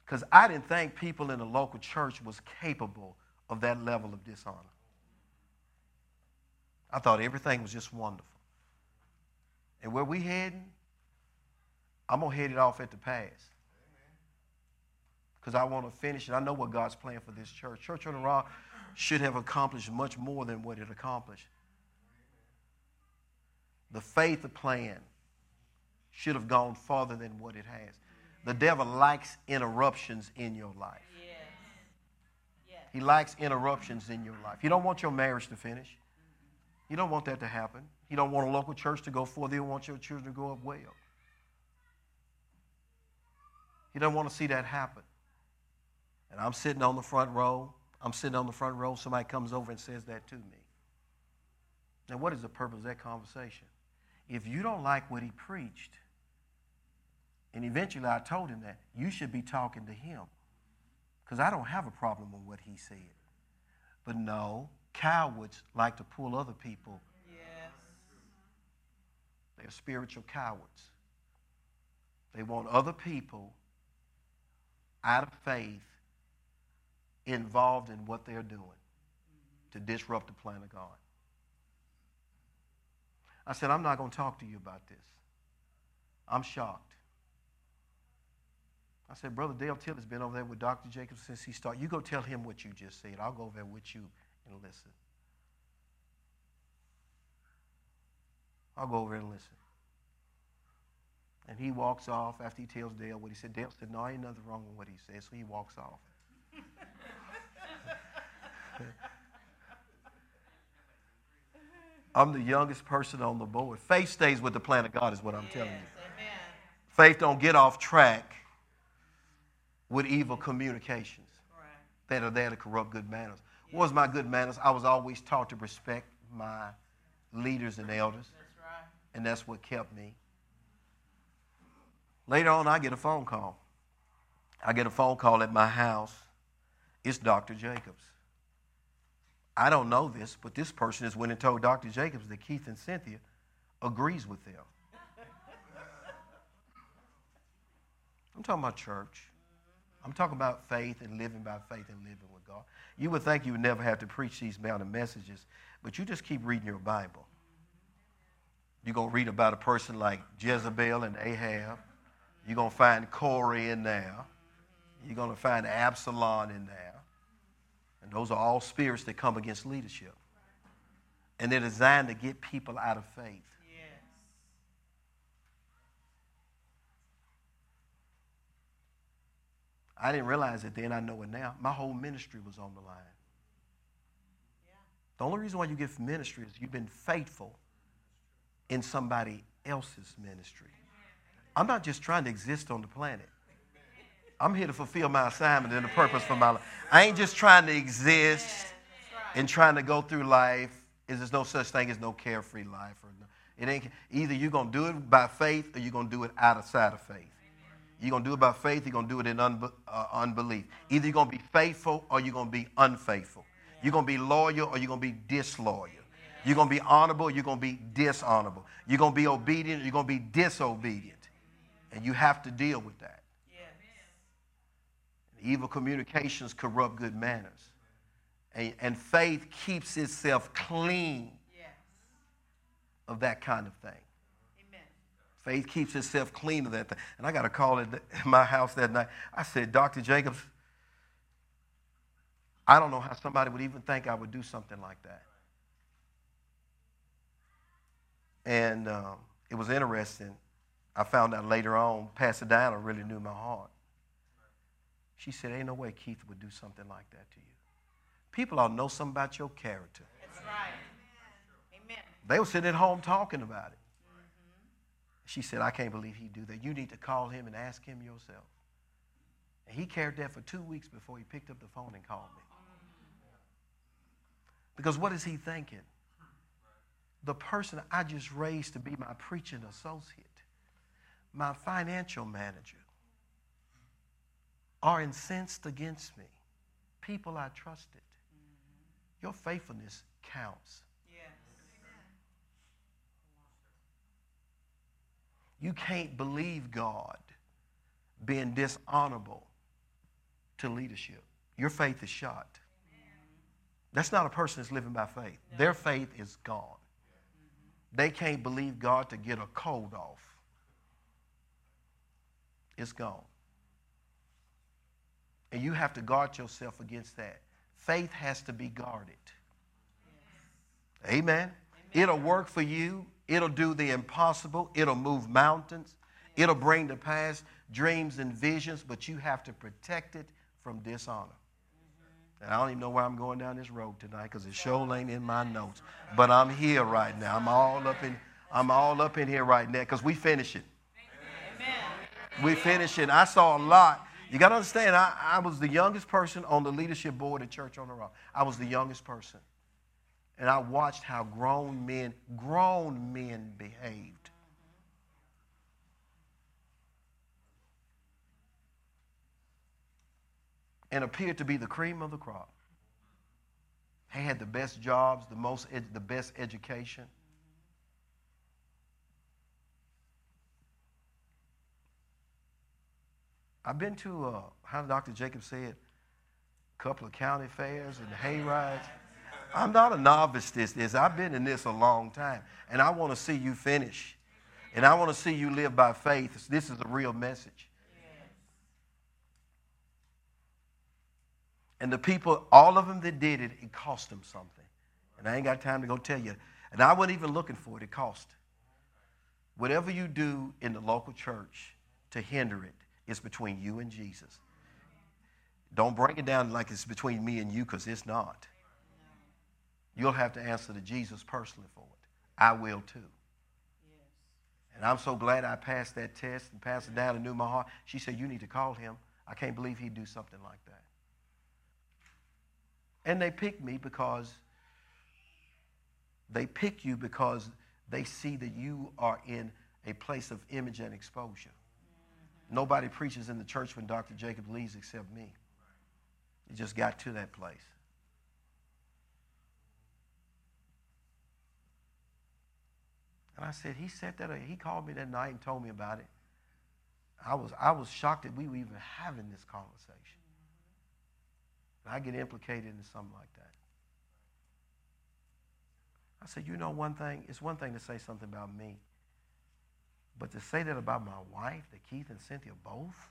Because I didn't think people in the local church was capable of that level of dishonor. I thought everything was just wonderful. And where we heading, I'm going to head it off at the pass. Because I want to finish it. I know what God's plan for this church. Church on the Rock should have accomplished much more than what it accomplished. The faith plan should have gone farther than what it has. The devil likes interruptions in your life. Yes. Yes. He likes interruptions in your life. You don't want your marriage to finish. You don't want that to happen. You don't want a local church to go forward. You want your children to grow up well. He doesn't want to see that happen. And I'm sitting on the front row. I'm sitting on the front row. Somebody comes over and says that to me. Now, what is the purpose of that conversation? If you don't like what he preached, and eventually I told him that, you should be talking to him. Because I don't have a problem with what he said. But no, cowards like to pull other people. Yes. They're spiritual cowards. They want other people out of faith involved in what they're doing to disrupt the plan of God. I said, I'm not going to talk to you about this. I'm shocked. I said, Brother Dale Tiller's been over there with Dr. Jacobs since he started. You go tell him what you just said. I'll go over there with you and listen. I'll go over and listen. And he walks off after he tells Dale what he said. Dale said, No, ain't nothing wrong with what he said. So he walks off. I'm the youngest person on the board. Faith stays with the plan of God, is what I'm telling you. Amen. Faith don't get off track with evil communications Right. that are there to corrupt good manners. What was my good manners? I was always taught to respect my leaders and elders, That's right. and that's what kept me. Later on, I get a phone call. I get a phone call at my house. It's Dr. Jacobs. I don't know this, but this person has went and told Dr. Jacobs that Keith and Cynthia agrees with them. I'm talking about church. I'm talking about faith and living by faith and living with God. You would think you would never have to preach these mountain messages, but you just keep reading your Bible. You're going to read about a person like Jezebel and Ahab. You're going to find Korah in there. You're going to find Absalom in there. And those are all spirits that come against leadership. And they're designed to get people out of faith. Yes. I didn't realize it then. I know it now. My whole ministry was on the line. Yeah. The only reason why you get ministry is you've been faithful in somebody else's ministry. I'm not just trying to exist on the planet. I'm here to fulfill my assignment and the purpose for my life. I ain't just trying to exist and trying to go through life. Is there's no such thing as no carefree life or no, it ain't either you're gonna do it by faith or you're gonna do it outside of faith. You're gonna do it by faith, you're gonna do it in unbe- uh, unbelief. Either you're gonna be faithful or you're gonna be unfaithful. You're gonna be loyal or you're gonna be disloyal. You're gonna be honorable, you're gonna be dishonorable. You're gonna be obedient, you're gonna be disobedient. And you have to deal with that. Evil communications corrupt good manners. And, and faith keeps itself clean Yes. of that kind of thing. Amen. Faith keeps itself clean of that thing. And I got a call at *laughs* my house that night. I said, Dr. Jacobs, I don't know how somebody would even think I would do something like that. And um, it was interesting. I found out later on, Pastor Diana really knew my heart. She said, Ain't no way Keith would do something like that to you. People ought to know something about your character. That's right. Amen. They were sitting at home talking about it. She said, I can't believe he'd do that. You need to call him and ask him yourself. And he carried that for two weeks before he picked up the phone and called me. Because what is he thinking? The person I just raised to be my preaching associate, my financial manager, are incensed against me. People I trusted. Mm-hmm. Your faithfulness counts. Yes. You can't believe God being dishonorable to leadership. Your faith is shot. That's not a person that's living by faith. Their faith is gone. Mm-hmm. They can't believe God to get a cold off. It's gone. And you have to guard yourself against that. Faith has to be guarded. Amen. It'll work for you. It'll do the impossible. It'll move mountains. It'll bring to pass dreams and visions, but you have to protect it from dishonor. Mm-hmm. And I don't even know where I'm going down this road tonight because it sure ain't in my notes. But I'm here right now. I'm all up in, I'm all up in here right now because we finish it. Amen. We finished it. I saw a lot. You got to understand, I, I was the youngest person on the leadership board at Church on the Rock. I was the youngest person. And I watched how grown men, grown men behaved. And appeared to be the cream of the crop. They had the best jobs, the most, ed- the best education. I've been to, uh, how Dr. Jacob said, a couple of county fairs and hay rides. I'm not a novice this this. I've been in this a long time. And I want to see you finish. And I want to see you live by faith. This is a real message. And the people, all of them that did it, it cost them something. And I ain't got time to go tell you. And I wasn't even looking for it, it cost. Whatever you do in the local church to hinder it, it's between you and Jesus. Don't break it down like it's between me and you, because it's not. You'll have to answer to Jesus personally for it. I will too. And I'm so glad I passed that test and passed it down and knew my heart. She said, You need to call him. I can't believe he'd do something like that. And they pick me because they pick you because they see that you are in a place of image and exposure. Nobody preaches in the church when Dr. Jacob leaves except me. It just got to that place. And I said, he said that, he called me that night and told me about it. I was, I was shocked that we were even having this conversation. And I get implicated in something like that. I said, you know one thing? It's one thing to say something about me. But to say that about my wife, that Keith and Cynthia both,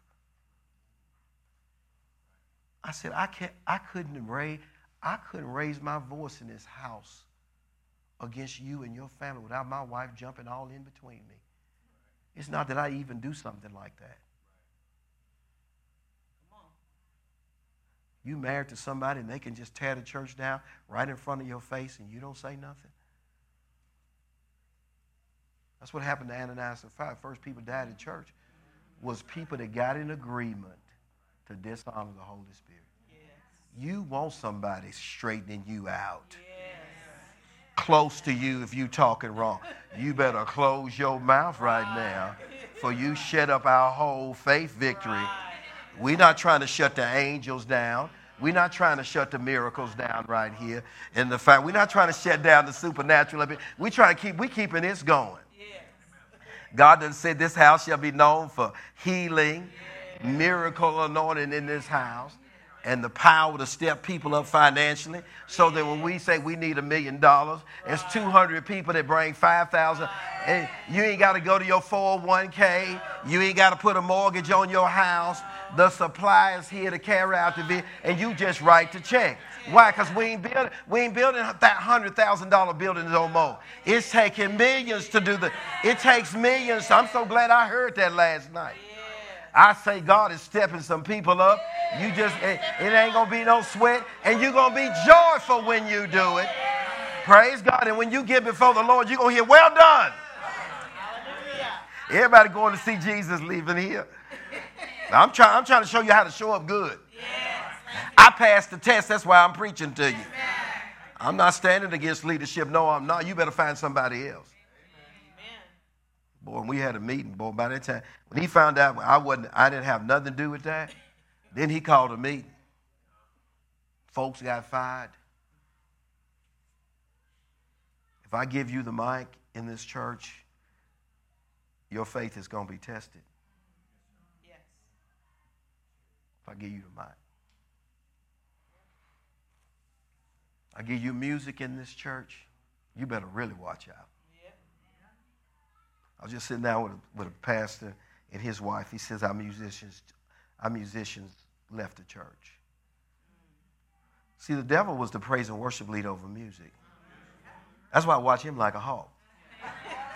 I said, I can't, I couldn't raise, I couldn't raise my voice in this house against you and your family without my wife jumping all in between me. It's not that I even do something like that. You married to somebody and they can just tear the church down right in front of your face and you don't say nothing. That's what happened to Ananias and Sapphira. First people died in church was people that got in agreement to dishonor the Holy Spirit. Yes. You want somebody straightening you out. Yes. Close to you if you talking wrong. You better close your mouth right now for you shut up our whole faith victory. Right. We're not trying to shut the angels down. We're not trying to shut the miracles down right here. In the fact, we're not trying to shut down the supernatural. We're trying to keep. We keeping this going. God done said this house shall be known for healing, miracle anointing in this house, and the power to step people up financially. So that when we say we need a million dollars, it's 200 people that bring 5,000. And you ain't got to go to your 401k. You ain't got to put a mortgage on your house. The supply is here to carry out the vision, and you just write the check. Why? Because we ain't building we ain't building that hundred thousand dollar building no more. It's taking millions to do the. It takes millions. I'm so glad I heard that last night. I say God is stepping some people up. You just it, it ain't gonna be no sweat, and you're gonna be joyful when you do it. Praise God. And when you get before the Lord, you're gonna hear, well done. Everybody going to see Jesus leaving here. *laughs* I'm trying, I'm trying to show you how to show up good. I passed the test. That's why I'm preaching to you. I'm not standing against leadership. No, I'm not. You better find somebody else. Boy, we had a meeting, boy, by that time, when he found out I wasn't, I didn't have nothing to do with that, then he called a meeting. Folks got fired. If I give you the mic in this church, your faith is going to be tested. Yes. If I give you the mic. I give you music in this church, you better really watch out. I was just sitting down with a, with a pastor and his wife. He says our musicians, our musicians left the church. See, the devil was the praise and worship leader over music. That's why I watch him like a hawk.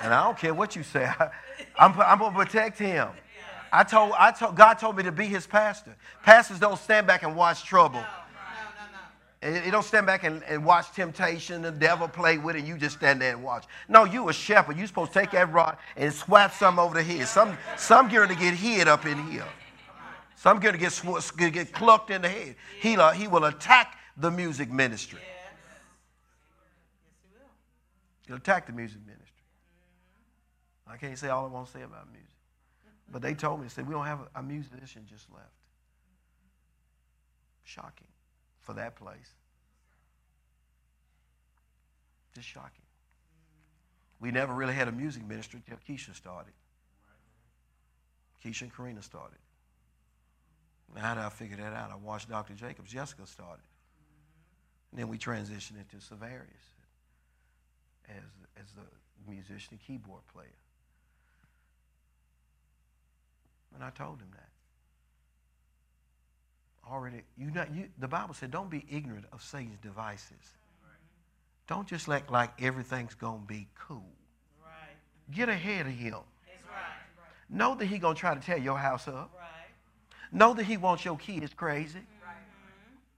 And I don't care what you say. I, *laughs* am I'm, I'm going to protect him. I told, I told, God told me to be his pastor. Pastors don't stand back and watch trouble And you don't stand back and, and watch temptation, the devil play with it, you just stand there and watch. No, you a shepherd. You're supposed to take that rod and swat some over the head. Some, some going to get hit up in here. Some going to get, sw- get clucked in the head. He, uh, he will attack the music ministry. He'll attack the music ministry. I can't say all I want to say about music. But they told me, they said, we don't have a, a musician just left. Shocking for that place. Just shocking. We never really had a music ministry until Keisha started. Keisha and Karina started. Now, how did I figure that out? I watched Dr. Jacobs. Jessica started. And then we transitioned into Savarius as, as the musician and keyboard player. And I told him that already you know you the bible said don't be ignorant of satan's devices. Don't just act like everything's gonna be cool. Right. get ahead of him. Right. know that he gonna try to tear your house up. Right. know that he wants your kids crazy.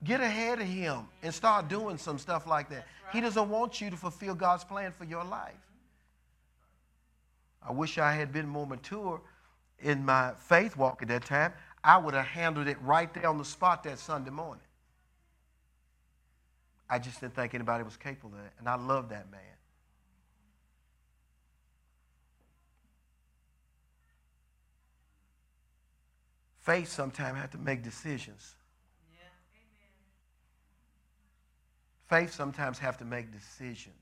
Get ahead of him and start doing some stuff like that. He doesn't want you to fulfill god's plan for your life. I wish i had been more mature in my faith walk at that time I would have handled it right there on the spot that Sunday morning. I just didn't think anybody was capable of that. And I love that man. Faith sometimes have to make decisions. Yeah. Faith sometimes have to make decisions.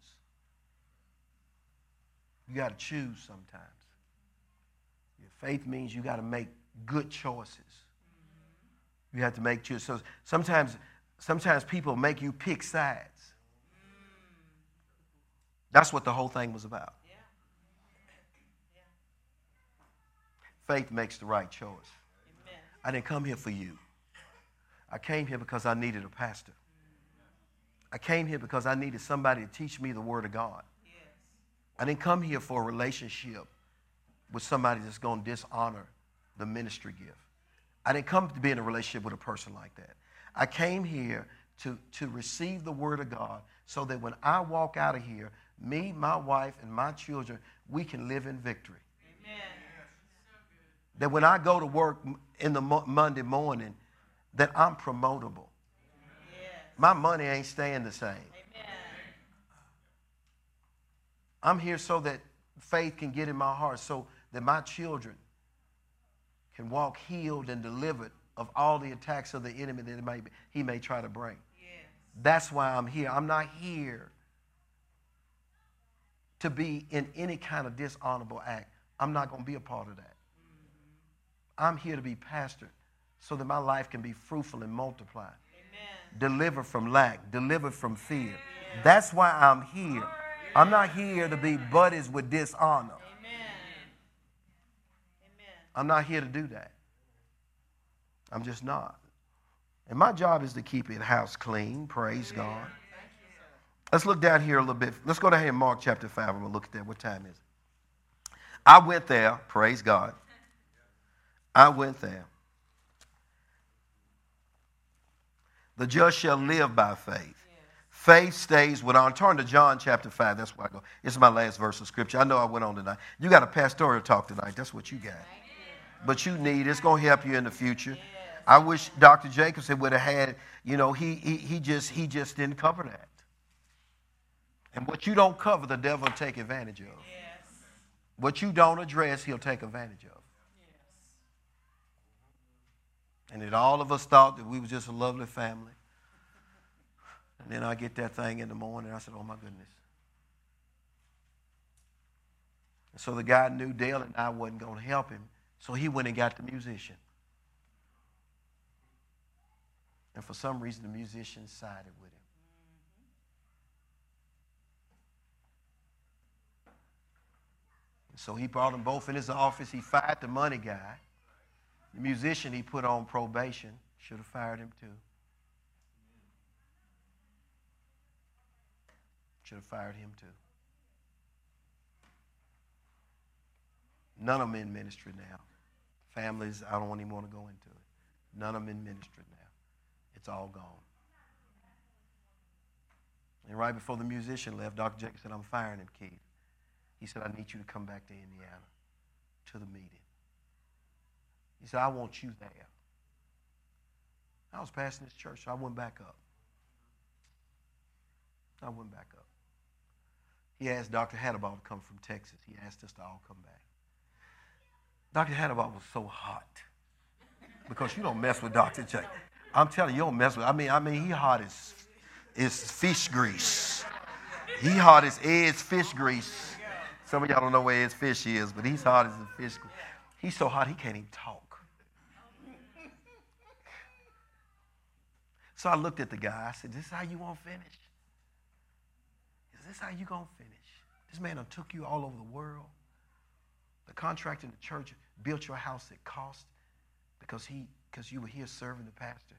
You got to choose sometimes. Your faith means you got to make good choices. You have to make choices. So sometimes, sometimes people make you pick sides. That's what the whole thing was about. Yeah. Faith makes the right choice. Amen. I didn't come here for you. I came here because I needed a pastor. I came here because I needed somebody to teach me the Word of God. Yes. I didn't come here for a relationship with somebody that's going to dishonor the ministry gift. I didn't come to be in a relationship with a person like that. I came here to, to receive the Word of God so that when I walk out of here, me, my wife, and my children, we can live in victory. Amen. That when I go to work in the mo- Monday morning, that I'm promotable. Yes. My money ain't staying the same. Amen. I'm here so that faith can get in my heart, so that my children can walk healed and delivered of all the attacks of the enemy that he may, he may try to bring. Yes. That's why I'm here. I'm not here to be in any kind of dishonorable act. I'm not going to be a part of that. Mm-hmm. I'm here to be pastored so that my life can be fruitful and multiply. Delivered from lack, delivered from fear. That's why I'm here. I'm not here to be buddies with dishonor. I'm not here to do that. I'm just not. And my job is to keep it house clean. Praise God. Let's look down here a little bit. Let's go down here in Mark chapter 5. I'm going to look at that. What time is it? I went there. Praise God. I went there. The just shall live by faith. Faith stays with on. Turn to John chapter 5. That's where I go. Is my last verse of scripture. I know I went on tonight. You got a pastoral talk tonight. That's what you got. But you need it's going to help you in the future. I wish Dr. Jacobson would have had, you know, he, he, he, just, he just didn't cover that. And what you don't cover, the devil will take advantage of. Yes. What you don't address, he'll take advantage of. Yes. And that all of us thought that we was just a lovely family. And then I get that thing in the morning, and I said, oh my goodness. And so the guy knew Dale and I wasn't going to help him, so he went and got the musician. And for some reason, the musician sided with him. And so he brought them both in his office. He fired the money guy. The musician he put on probation should have fired him too. Should have fired him too. None of them in ministry now. Families, I don't even want to go into it. None of them in ministry now. It's all gone. And right before the musician left, Dr. Jacobs said, I'm firing him, Keith. He said, I need you to come back to Indiana to the meeting. He said, I want you there. I was passing this church, so I went back up. I went back up. He asked Dr. Hannibal to come from Texas. He asked us to all come back. Dr. Hannibal was so hot because you don't mess with Dr. J. I'm telling you, you don't mess with. I mean, I mean, he hot as is fish grease. He hot as Ed's fish grease. Some of y'all don't know where Ed's fish is, but he's hot as a fish. He's so hot he can't even talk. So I looked at the guy. I said, "This is how you want to finish? Is this how you gonna finish? This man took you all over the world. The contract in the church built your house at cost because he because you were here serving the pastor.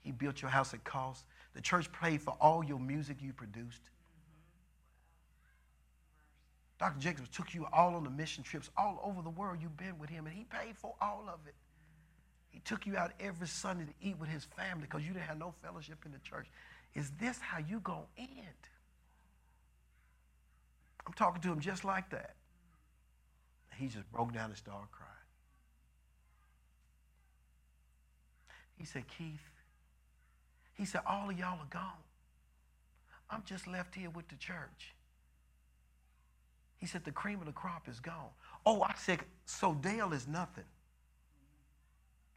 He built your house at cost. The church paid for all your music you produced. Dr. Jacobs took you all on the mission trips all over the world. You've been with him, and he paid for all of it. He took you out every Sunday to eat with his family because you didn't have no fellowship in the church. Is this how you to end? I'm talking to him just like that. He just broke down and started crying. He said, Keith, he said, all of y'all are gone. I'm just left here with the church. He said, the cream of the crop is gone. Oh, I said, so Dale is nothing.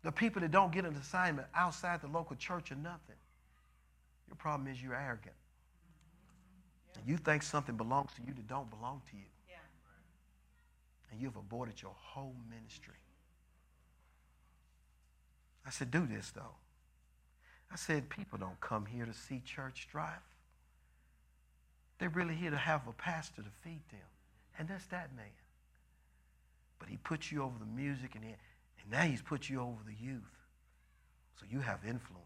The people that don't get an assignment outside the local church are nothing. Your problem is you're arrogant. You think something belongs to you that don't belong to you. And you've aborted your whole ministry. I said, do this though. I said, people don't come here to see church drive. They're really here to have a pastor to feed them. And that's that man. But he put you over the music and, he, and now he's put you over the youth. So you have influence.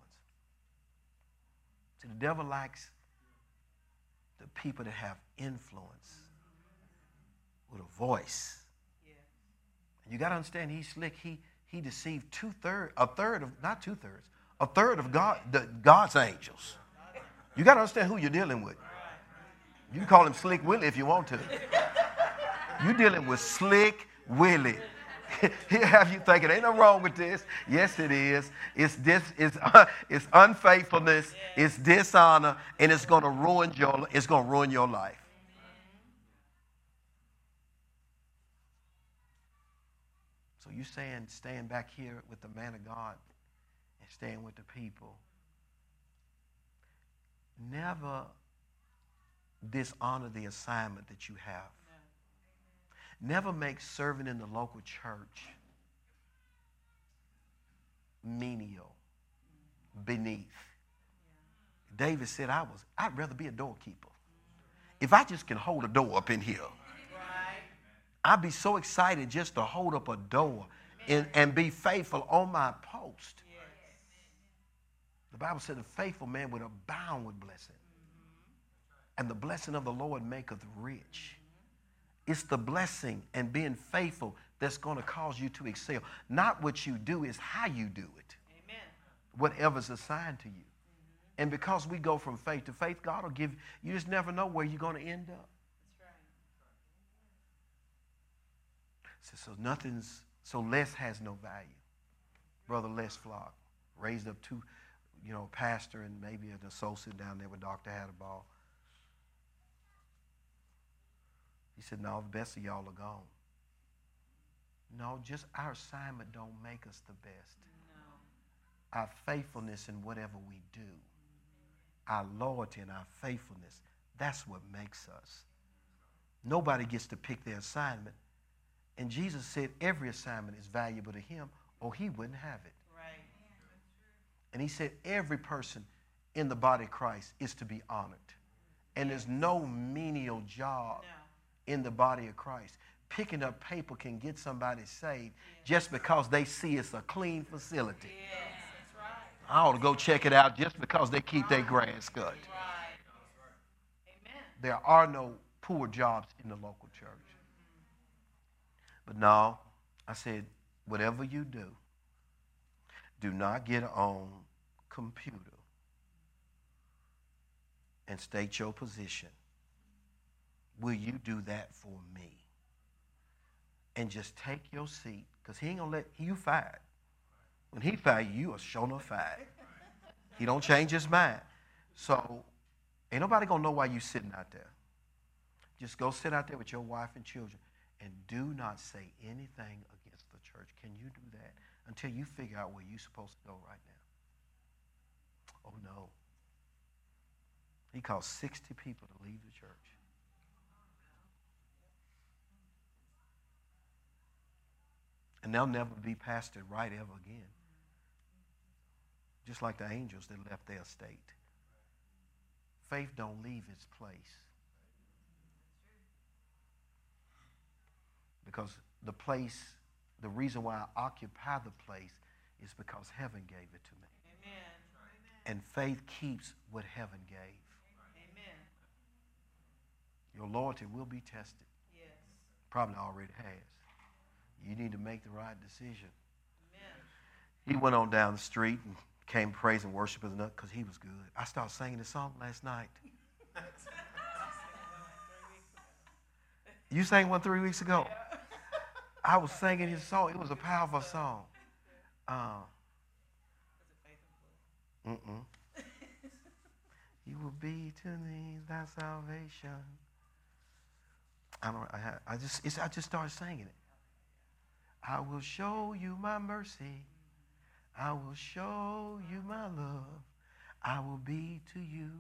See, the devil likes the people that have influence with a voice. You got to understand, he's slick. He, he deceived two thirds, a third of, not two thirds, a third of God, the, God's angels. You got to understand who you're dealing with. You can call him Slick Willie if you want to. You're dealing with Slick Willie. *laughs* He'll have you thinking, ain't no wrong with this. Yes, it is. It's, dis, it's, uh, *laughs* it's unfaithfulness, it's dishonor, and it's going to ruin your, it's going to ruin your life. So you saying staying back here with the man of God and staying with the people. Never dishonor the assignment that you have. Never make serving in the local church menial, beneath. David said, I was, I'd rather be a doorkeeper. If I just can hold a door up in here, I'd be so excited just to hold up a door and, and be faithful on my post. The Bible said a faithful man would abound with blessing. And the blessing of the Lord maketh rich. It's the blessing and being faithful that's going to cause you to excel. Not what you do, is how you do it. Amen. Whatever's assigned to you. Mm-hmm. And because we go from faith to faith, God will give you just never know where you're going to end up. So, nothing's so less has no value. Brother Les Flock raised up two, you know, a pastor and maybe an associate down there with Dr. Hannibal. He said, No, the best of y'all are gone. No, just our assignment don't make us the best. No. Our faithfulness in whatever we do, our loyalty and our faithfulness, that's what makes us. Nobody gets to pick their assignment. And Jesus said every assignment is valuable to him or he wouldn't have it. Right. And he said every person in the body of Christ is to be honored. And there's no menial job. No in the body of Christ. Picking up paper can get somebody saved just because they see it's a clean facility. I ought to go check it out just because they keep their grass cut. There are no poor jobs in the local church. But no, I said, whatever you do, do not get on computer and state your position. Will you do that for me? And just take your seat, because he ain't gonna let you fired. When he fired you, are sure enough fired. He don't change his mind. So ain't nobody gonna know why you sitting out there. Just go sit out there with your wife and children and do not say anything against the church. Can you do that until you figure out where you're supposed to go right now? Oh no. He caused 60 people to leave the church. And they'll never be pastored right ever again. Just like the angels that left their state. Faith don't leave its place. Because the place, the reason why I occupy the place is because heaven gave it to me. Amen. And faith keeps what heaven gave. Amen. Your loyalty will be tested. Yes. Probably already has. You need to make the right decision. Amen. He went on down the street and came praise and worship because he was good. I started singing this song last night. *laughs* You sang one three weeks ago. I was singing his song. It was a powerful song. Uh, mm-mm. *laughs* you will be to me thy salvation. I don't. I, I just. I just started singing it. I will show you my mercy. I will show you my love. I will be to you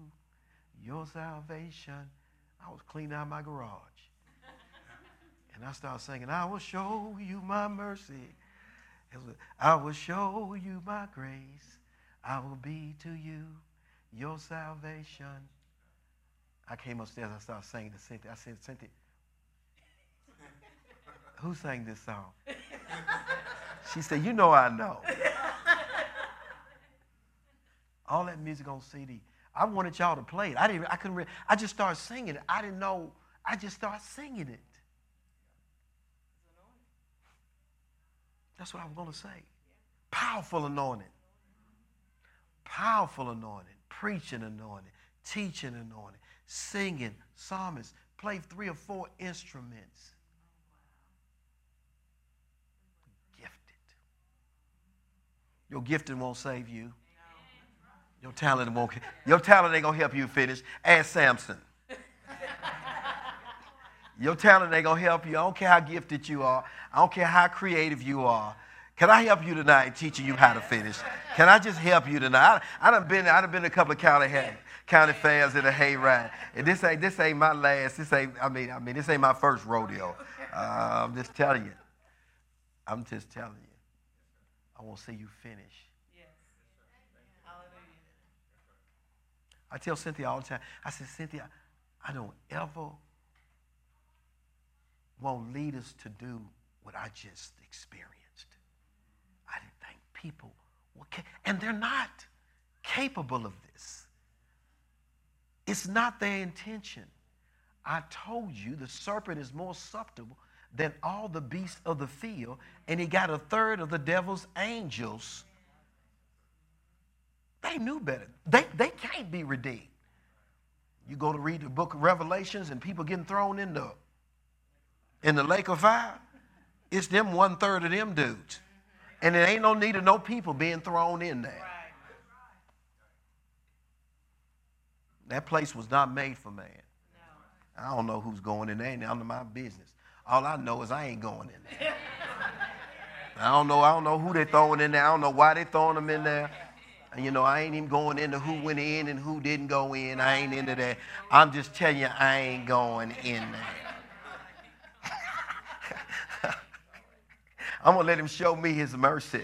your salvation. I was cleaning out my garage. And I started singing, I will show you my mercy. I will show you my grace. I will be to you your salvation. I came upstairs, I started singing to Cynthia. I said, Cynthia, who sang this song? She said, You know I know. All that music on CD. I wanted y'all to play it. I didn't. I couldn't. Re- I just started singing it. I didn't know. I just started singing it. That's what I was going to say. Powerful anointing. Powerful anointing. Preaching anointing. Teaching anointing. Singing. Psalmists. Play three or four instruments. Gifted. Your gifting won't save you. Your talent won't. Your talent ain't gonna help you finish. Ask Samson. Your talent ain't gonna help you. I don't care how gifted you are. I don't care how creative you are. Can I help you tonight, teaching you how to finish? Can I just help you tonight? I, I done been. I done been a couple of county county fairs in a hayride, and this ain't this ain't my last. This ain't. I mean, I mean, this ain't my first rodeo. Uh, I'm just telling you. I'm just telling you. I want to see you finish. Yes. Hallelujah. I tell Cynthia all the time, I said, Cynthia, I don't ever want us to do what I just experienced. I didn't think people were, ca- and they're not capable of this. It's not their intention. I told you the serpent is more subtle than all the beasts of the field, and he got a third of the devil's angels. They knew better. They, they can't be redeemed. You go to read the book of Revelations and people getting thrown in the, in the lake of fire. It's them one third of them dudes. And there ain't no need of no people being thrown in there. That place was not made for man. No. I don't know who's going in there. None of my business. All I know is I ain't going in there. I don't know. I don't know who they throwing in there. I don't know why they throwing them in there. And you know, I ain't even going into who went in and who didn't go in. I ain't into that. I'm just telling you, I ain't going in there. I'm gonna let him show me his mercy.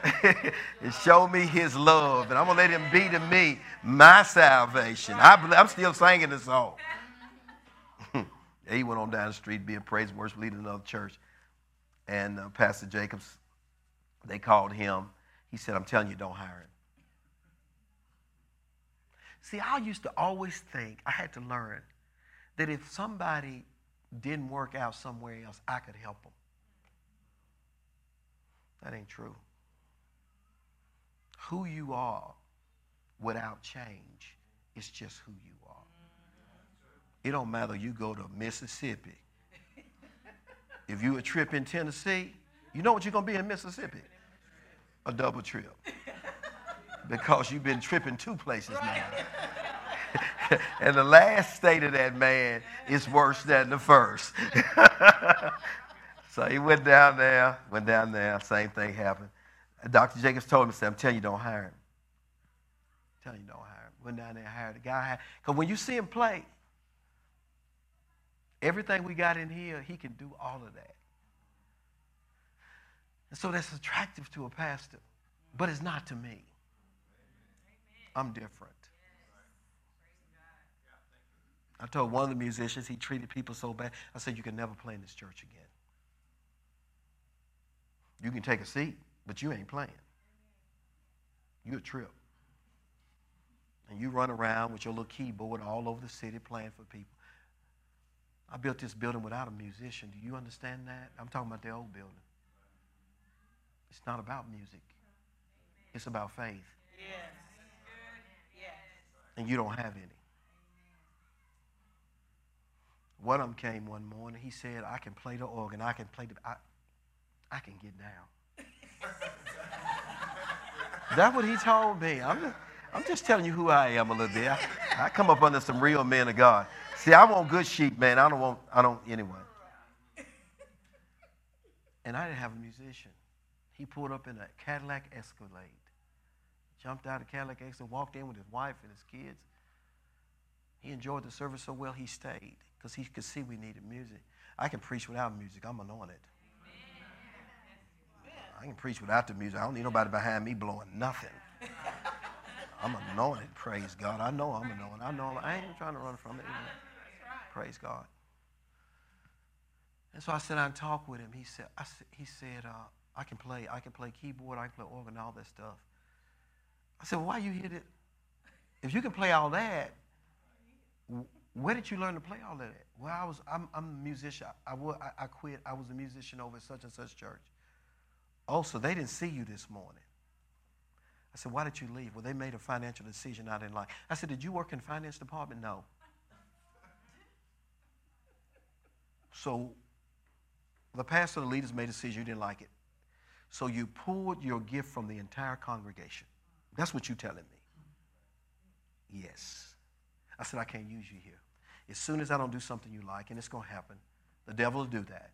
*laughs* and show me his love. And I'm gonna let him be to me my salvation. I, I'm still singing the song. *laughs* he went on down the street, be a praise and worship leader in another church. And uh, Pastor Jacobs, they called him. He said, I'm telling you, don't hire him. See, I used to always think, I had to learn that if somebody didn't work out somewhere else, I could help them. That ain't true. Who you are without change is just who you are. It don't matter. You go to Mississippi. If you a trip in Tennessee, you know what you're gonna be in Mississippi? A double trip. Because you've been tripping two places now. *laughs* and the last state of that man is worse than the first. *laughs* so he went down there, went down there, same thing happened. Dr. Jacobs told him, said, I'm telling you, don't hire him. I'm telling you, don't hire him. Went down there and hired the guy. Because when you see him play, everything we got in here, he can do all of that. And so that's attractive to a pastor, but it's not to me. I'm different. I told one of the musicians he treated people so bad. I said, You can never play in this church again. You can take a seat, but you ain't playing. You a trip. And you run around with your little keyboard all over the city playing for people. I built this building without a musician. Do you understand that? I'm talking about the old building. It's not about music. It's about faith. Yes. Yes. And you don't have any. One of them came one morning. He said, I can play the organ. I can play the, I, I can get down. That's what he told me. I'm just, I'm just telling you who I am a little bit. I, I come up under some real men of God. See, I want good sheep, man. I don't want, I don't, anyway. And I didn't have a musician. He pulled up in a Cadillac Escalade, jumped out of Cadillac Escalade, walked in with his wife and his kids. He enjoyed the service so well he stayed because he could see we needed music. I can preach without music. I'm anointed. I can preach without the music. I don't need nobody behind me blowing nothing. I'm anointed. Praise God. I know I'm anointed. I know I ain't trying to run from it. Praise God. And so I sat down and talked with him. He said, I, he said, uh, I can play, I can play keyboard, I can play organ, all that stuff. I said, why you hit it? If you can play all that, where did you learn to play all that? Well, I was, I'm, I'm a musician. I, I, I quit. I was a musician over at such and such church. Oh, so they didn't see you this morning. I said, why did you leave? Well, they made a financial decision I didn't like. I said, did you work in finance department? No. So the pastor, the leaders made a decision you didn't like it. So you pulled your gift from the entire congregation. That's what you're telling me. Yes. I said, I can't use you here. As soon as I don't do something you like, and it's going to happen, the devil will do that.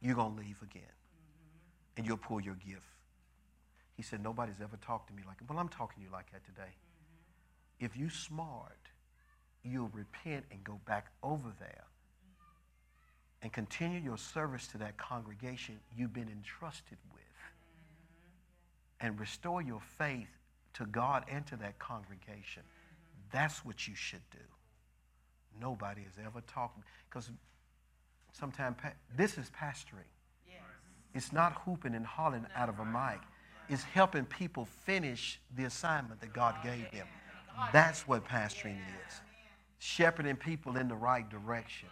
You're going to leave again. Mm-hmm. And you'll pull your gift. He said, Nobody's ever talked to me like Well, I'm talking to you like that today. Mm-hmm. If you smart, you'll repent and go back over there and continue your service to that congregation you've been entrusted with and restore your faith to God and to that congregation. That's what you should do. Nobody has ever talked because sometimes this is pastoring. It's not hooping and hollering out of a mic. It's helping people finish the assignment that God gave them. That's what pastoring is. Shepherding people in the right direction.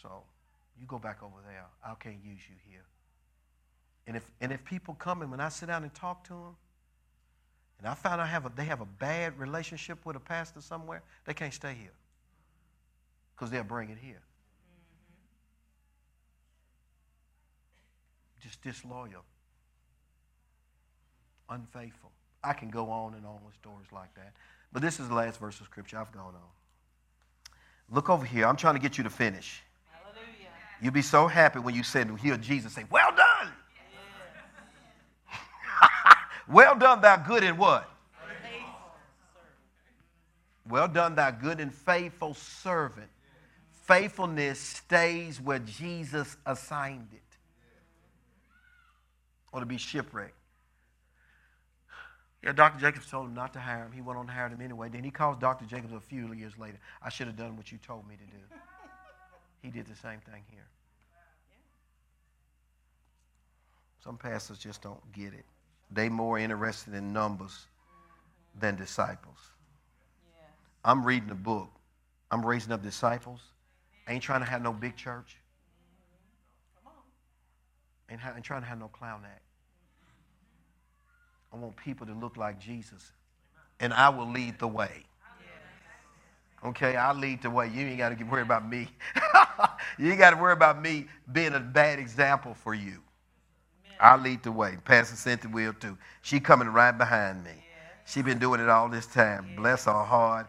So you go back over there. I can't use you here. And if, and if people come and when I sit down and talk to them, and I find I have a, they have a bad relationship with a pastor somewhere, they can't stay here because they'll bring it here. Just disloyal, unfaithful. I can go on and on with stories like that. But this is the last verse of Scripture. I've gone on. Look over here. I'm trying to get you to finish. Hallelujah. You'll be so happy when you said, hear Jesus say, Well done. *laughs* Well done, thou good and what? Well done, thou good and faithful servant. Faithfulness stays where Jesus assigned it. Or to be shipwrecked. Yeah, Dr. Jacobs told him not to hire him. He went on to hire him anyway. Then he calls Dr. Jacobs a few years later. I should have done what you told me to do. *laughs* He did the same thing here. Some pastors just don't get it. They more interested in numbers than disciples. I'm reading a book. I'm raising up disciples. I ain't trying to have no big church. Ain't, ha- ain't trying to have no clown act. I want people to look like Jesus and I will lead the way. Okay, I'll lead the way. You ain't got to worry about me. *laughs* you ain't got to worry about me being a bad example for you. I'll lead the way. Pastor Cynthia will too. She coming right behind me. She been doing it all this time. Bless her heart.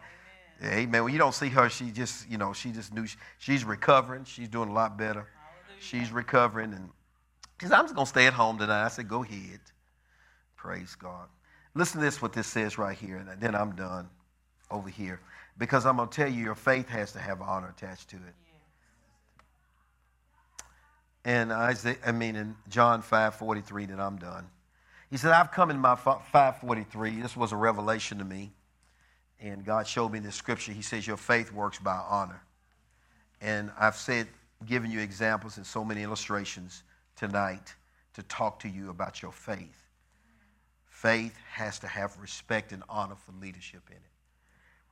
Amen. When you don't see her, she just, you know, she just knew she, she's recovering. She's doing a lot better. She's recovering. And she said, I'm just going to stay at home tonight. I said, go ahead. Praise God. Listen to this, what this says right here, and then I'm done over here. Because I'm going to tell you, your faith has to have honor attached to it. And Isaiah, I mean, in John 5 43, then I'm done. He said, I've come in my 543. This was a revelation to me. And God showed me this scripture. He says, Your faith works by honor. And I've said, given you examples and so many illustrations tonight to talk to you about your faith. Faith has to have respect and honor for leadership in it.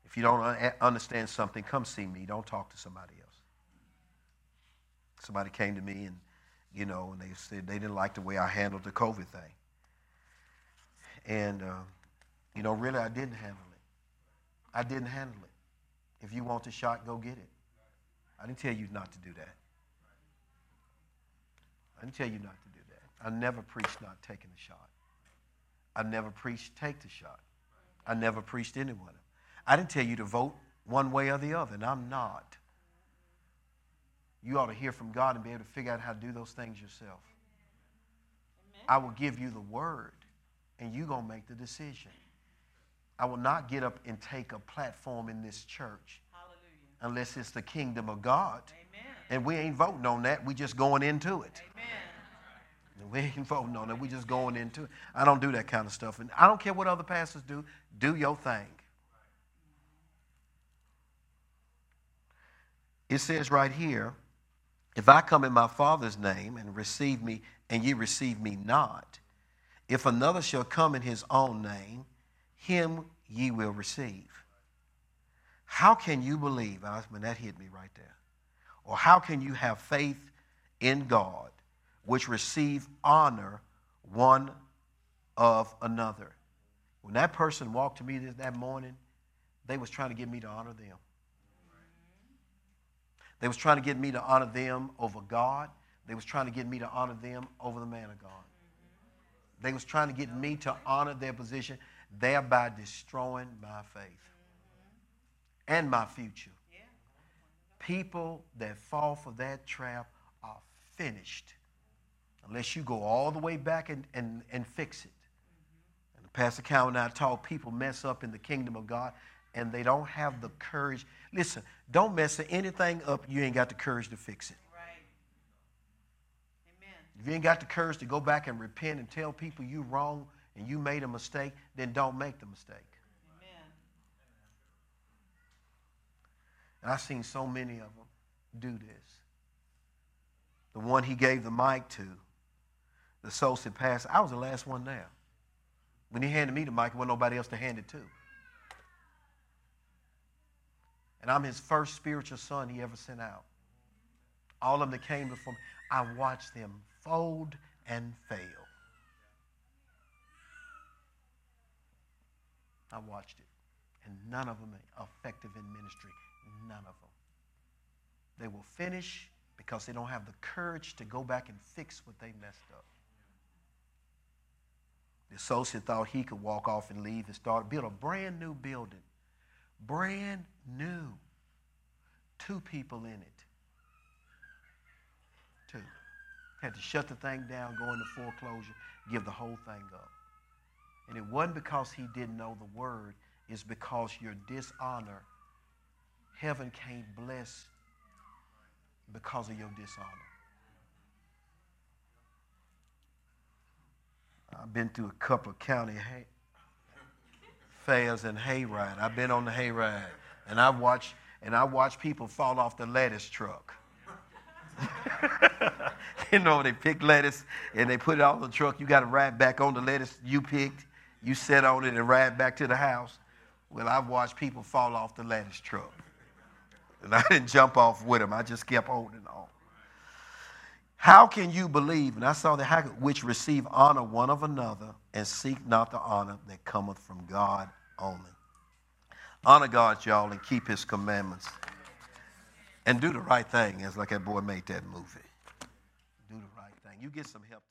If you don't understand something, come see me. Don't talk to somebody else. Somebody came to me and, you know, and they said they didn't like the way I handled the COVID thing. And, uh, you know, really, I didn't handle it. I didn't handle it. If you want the shot, go get it. I didn't tell you not to do that. I didn't tell you not to do that. I never preached not taking the shot. I never preached take the shot. I never preached anyone. I didn't tell you to vote one way or the other, and I'm not. You ought to hear from God and be able to figure out how to do those things yourself. Amen. I will give you the word, and you're going to make the decision. I will not get up and take a platform in this church Hallelujah. unless it's the kingdom of God. Amen. And we ain't voting on that. We just going into it. Amen. *laughs* We ain't voting on it. We just going into it. I don't do that kind of stuff. And I don't care what other pastors do. Do your thing. It says right here, if I come in my Father's name and receive me, and ye receive me not, if another shall come in his own name, him ye will receive. How can you believe? I mean, that hit me right there. Or how can you have faith in God which receive honor one of another? When that person walked to me that morning, they was trying to get me to honor them. They was trying to get me to honor them over God. They was trying to get me to honor them over the man of God. They was trying to get me to honor their position thereby destroying my faith and my future. People that fall for that trap are finished unless you go all the way back and, and, and fix it. Mm-hmm. And Pastor Cowan and I taught people mess up in the kingdom of God and they don't have the courage. Listen, don't mess anything up you ain't got the courage to fix it. Right. Amen. If you ain't got the courage to go back and repent and tell people you wrong and you made a mistake, then don't make the mistake. Amen. And I've seen so many of them do this. The one he gave the mic to, the associate pastor, I was the last one there. When he handed me the mic, there wasn't nobody else to hand it to. And I'm his first spiritual son he ever sent out. All of them that came before me, I watched them fold and fail. I watched it. And none of them are effective in ministry. None of them. They will finish because they don't have the courage to go back and fix what they messed up. The associate thought he could walk off and leave and start build a brand new building. Brand new. Two people in it. Two. Had to shut the thing down, go into foreclosure, give the whole thing up. And it wasn't because he didn't know the word, it's because your dishonor, heaven can't bless because of your dishonor. I've been through a couple of county hay, fairs and hayride. I've been on the hayride, and I watch and I watch people fall off the lettuce truck. *laughs* you know, they pick lettuce and they put it on the truck. You got to ride back on the lettuce you picked. You sit on it and ride back to the house. Well, I've watched people fall off the lettuce truck. And I didn't jump off with them. I just kept holding on. How can you believe? And I saw the that which receive honor one of another and seek not the honor that cometh from God only. Honor God, y'all, and keep his commandments. And do the right thing, as like that boy made that movie. Do the right thing. You get some help.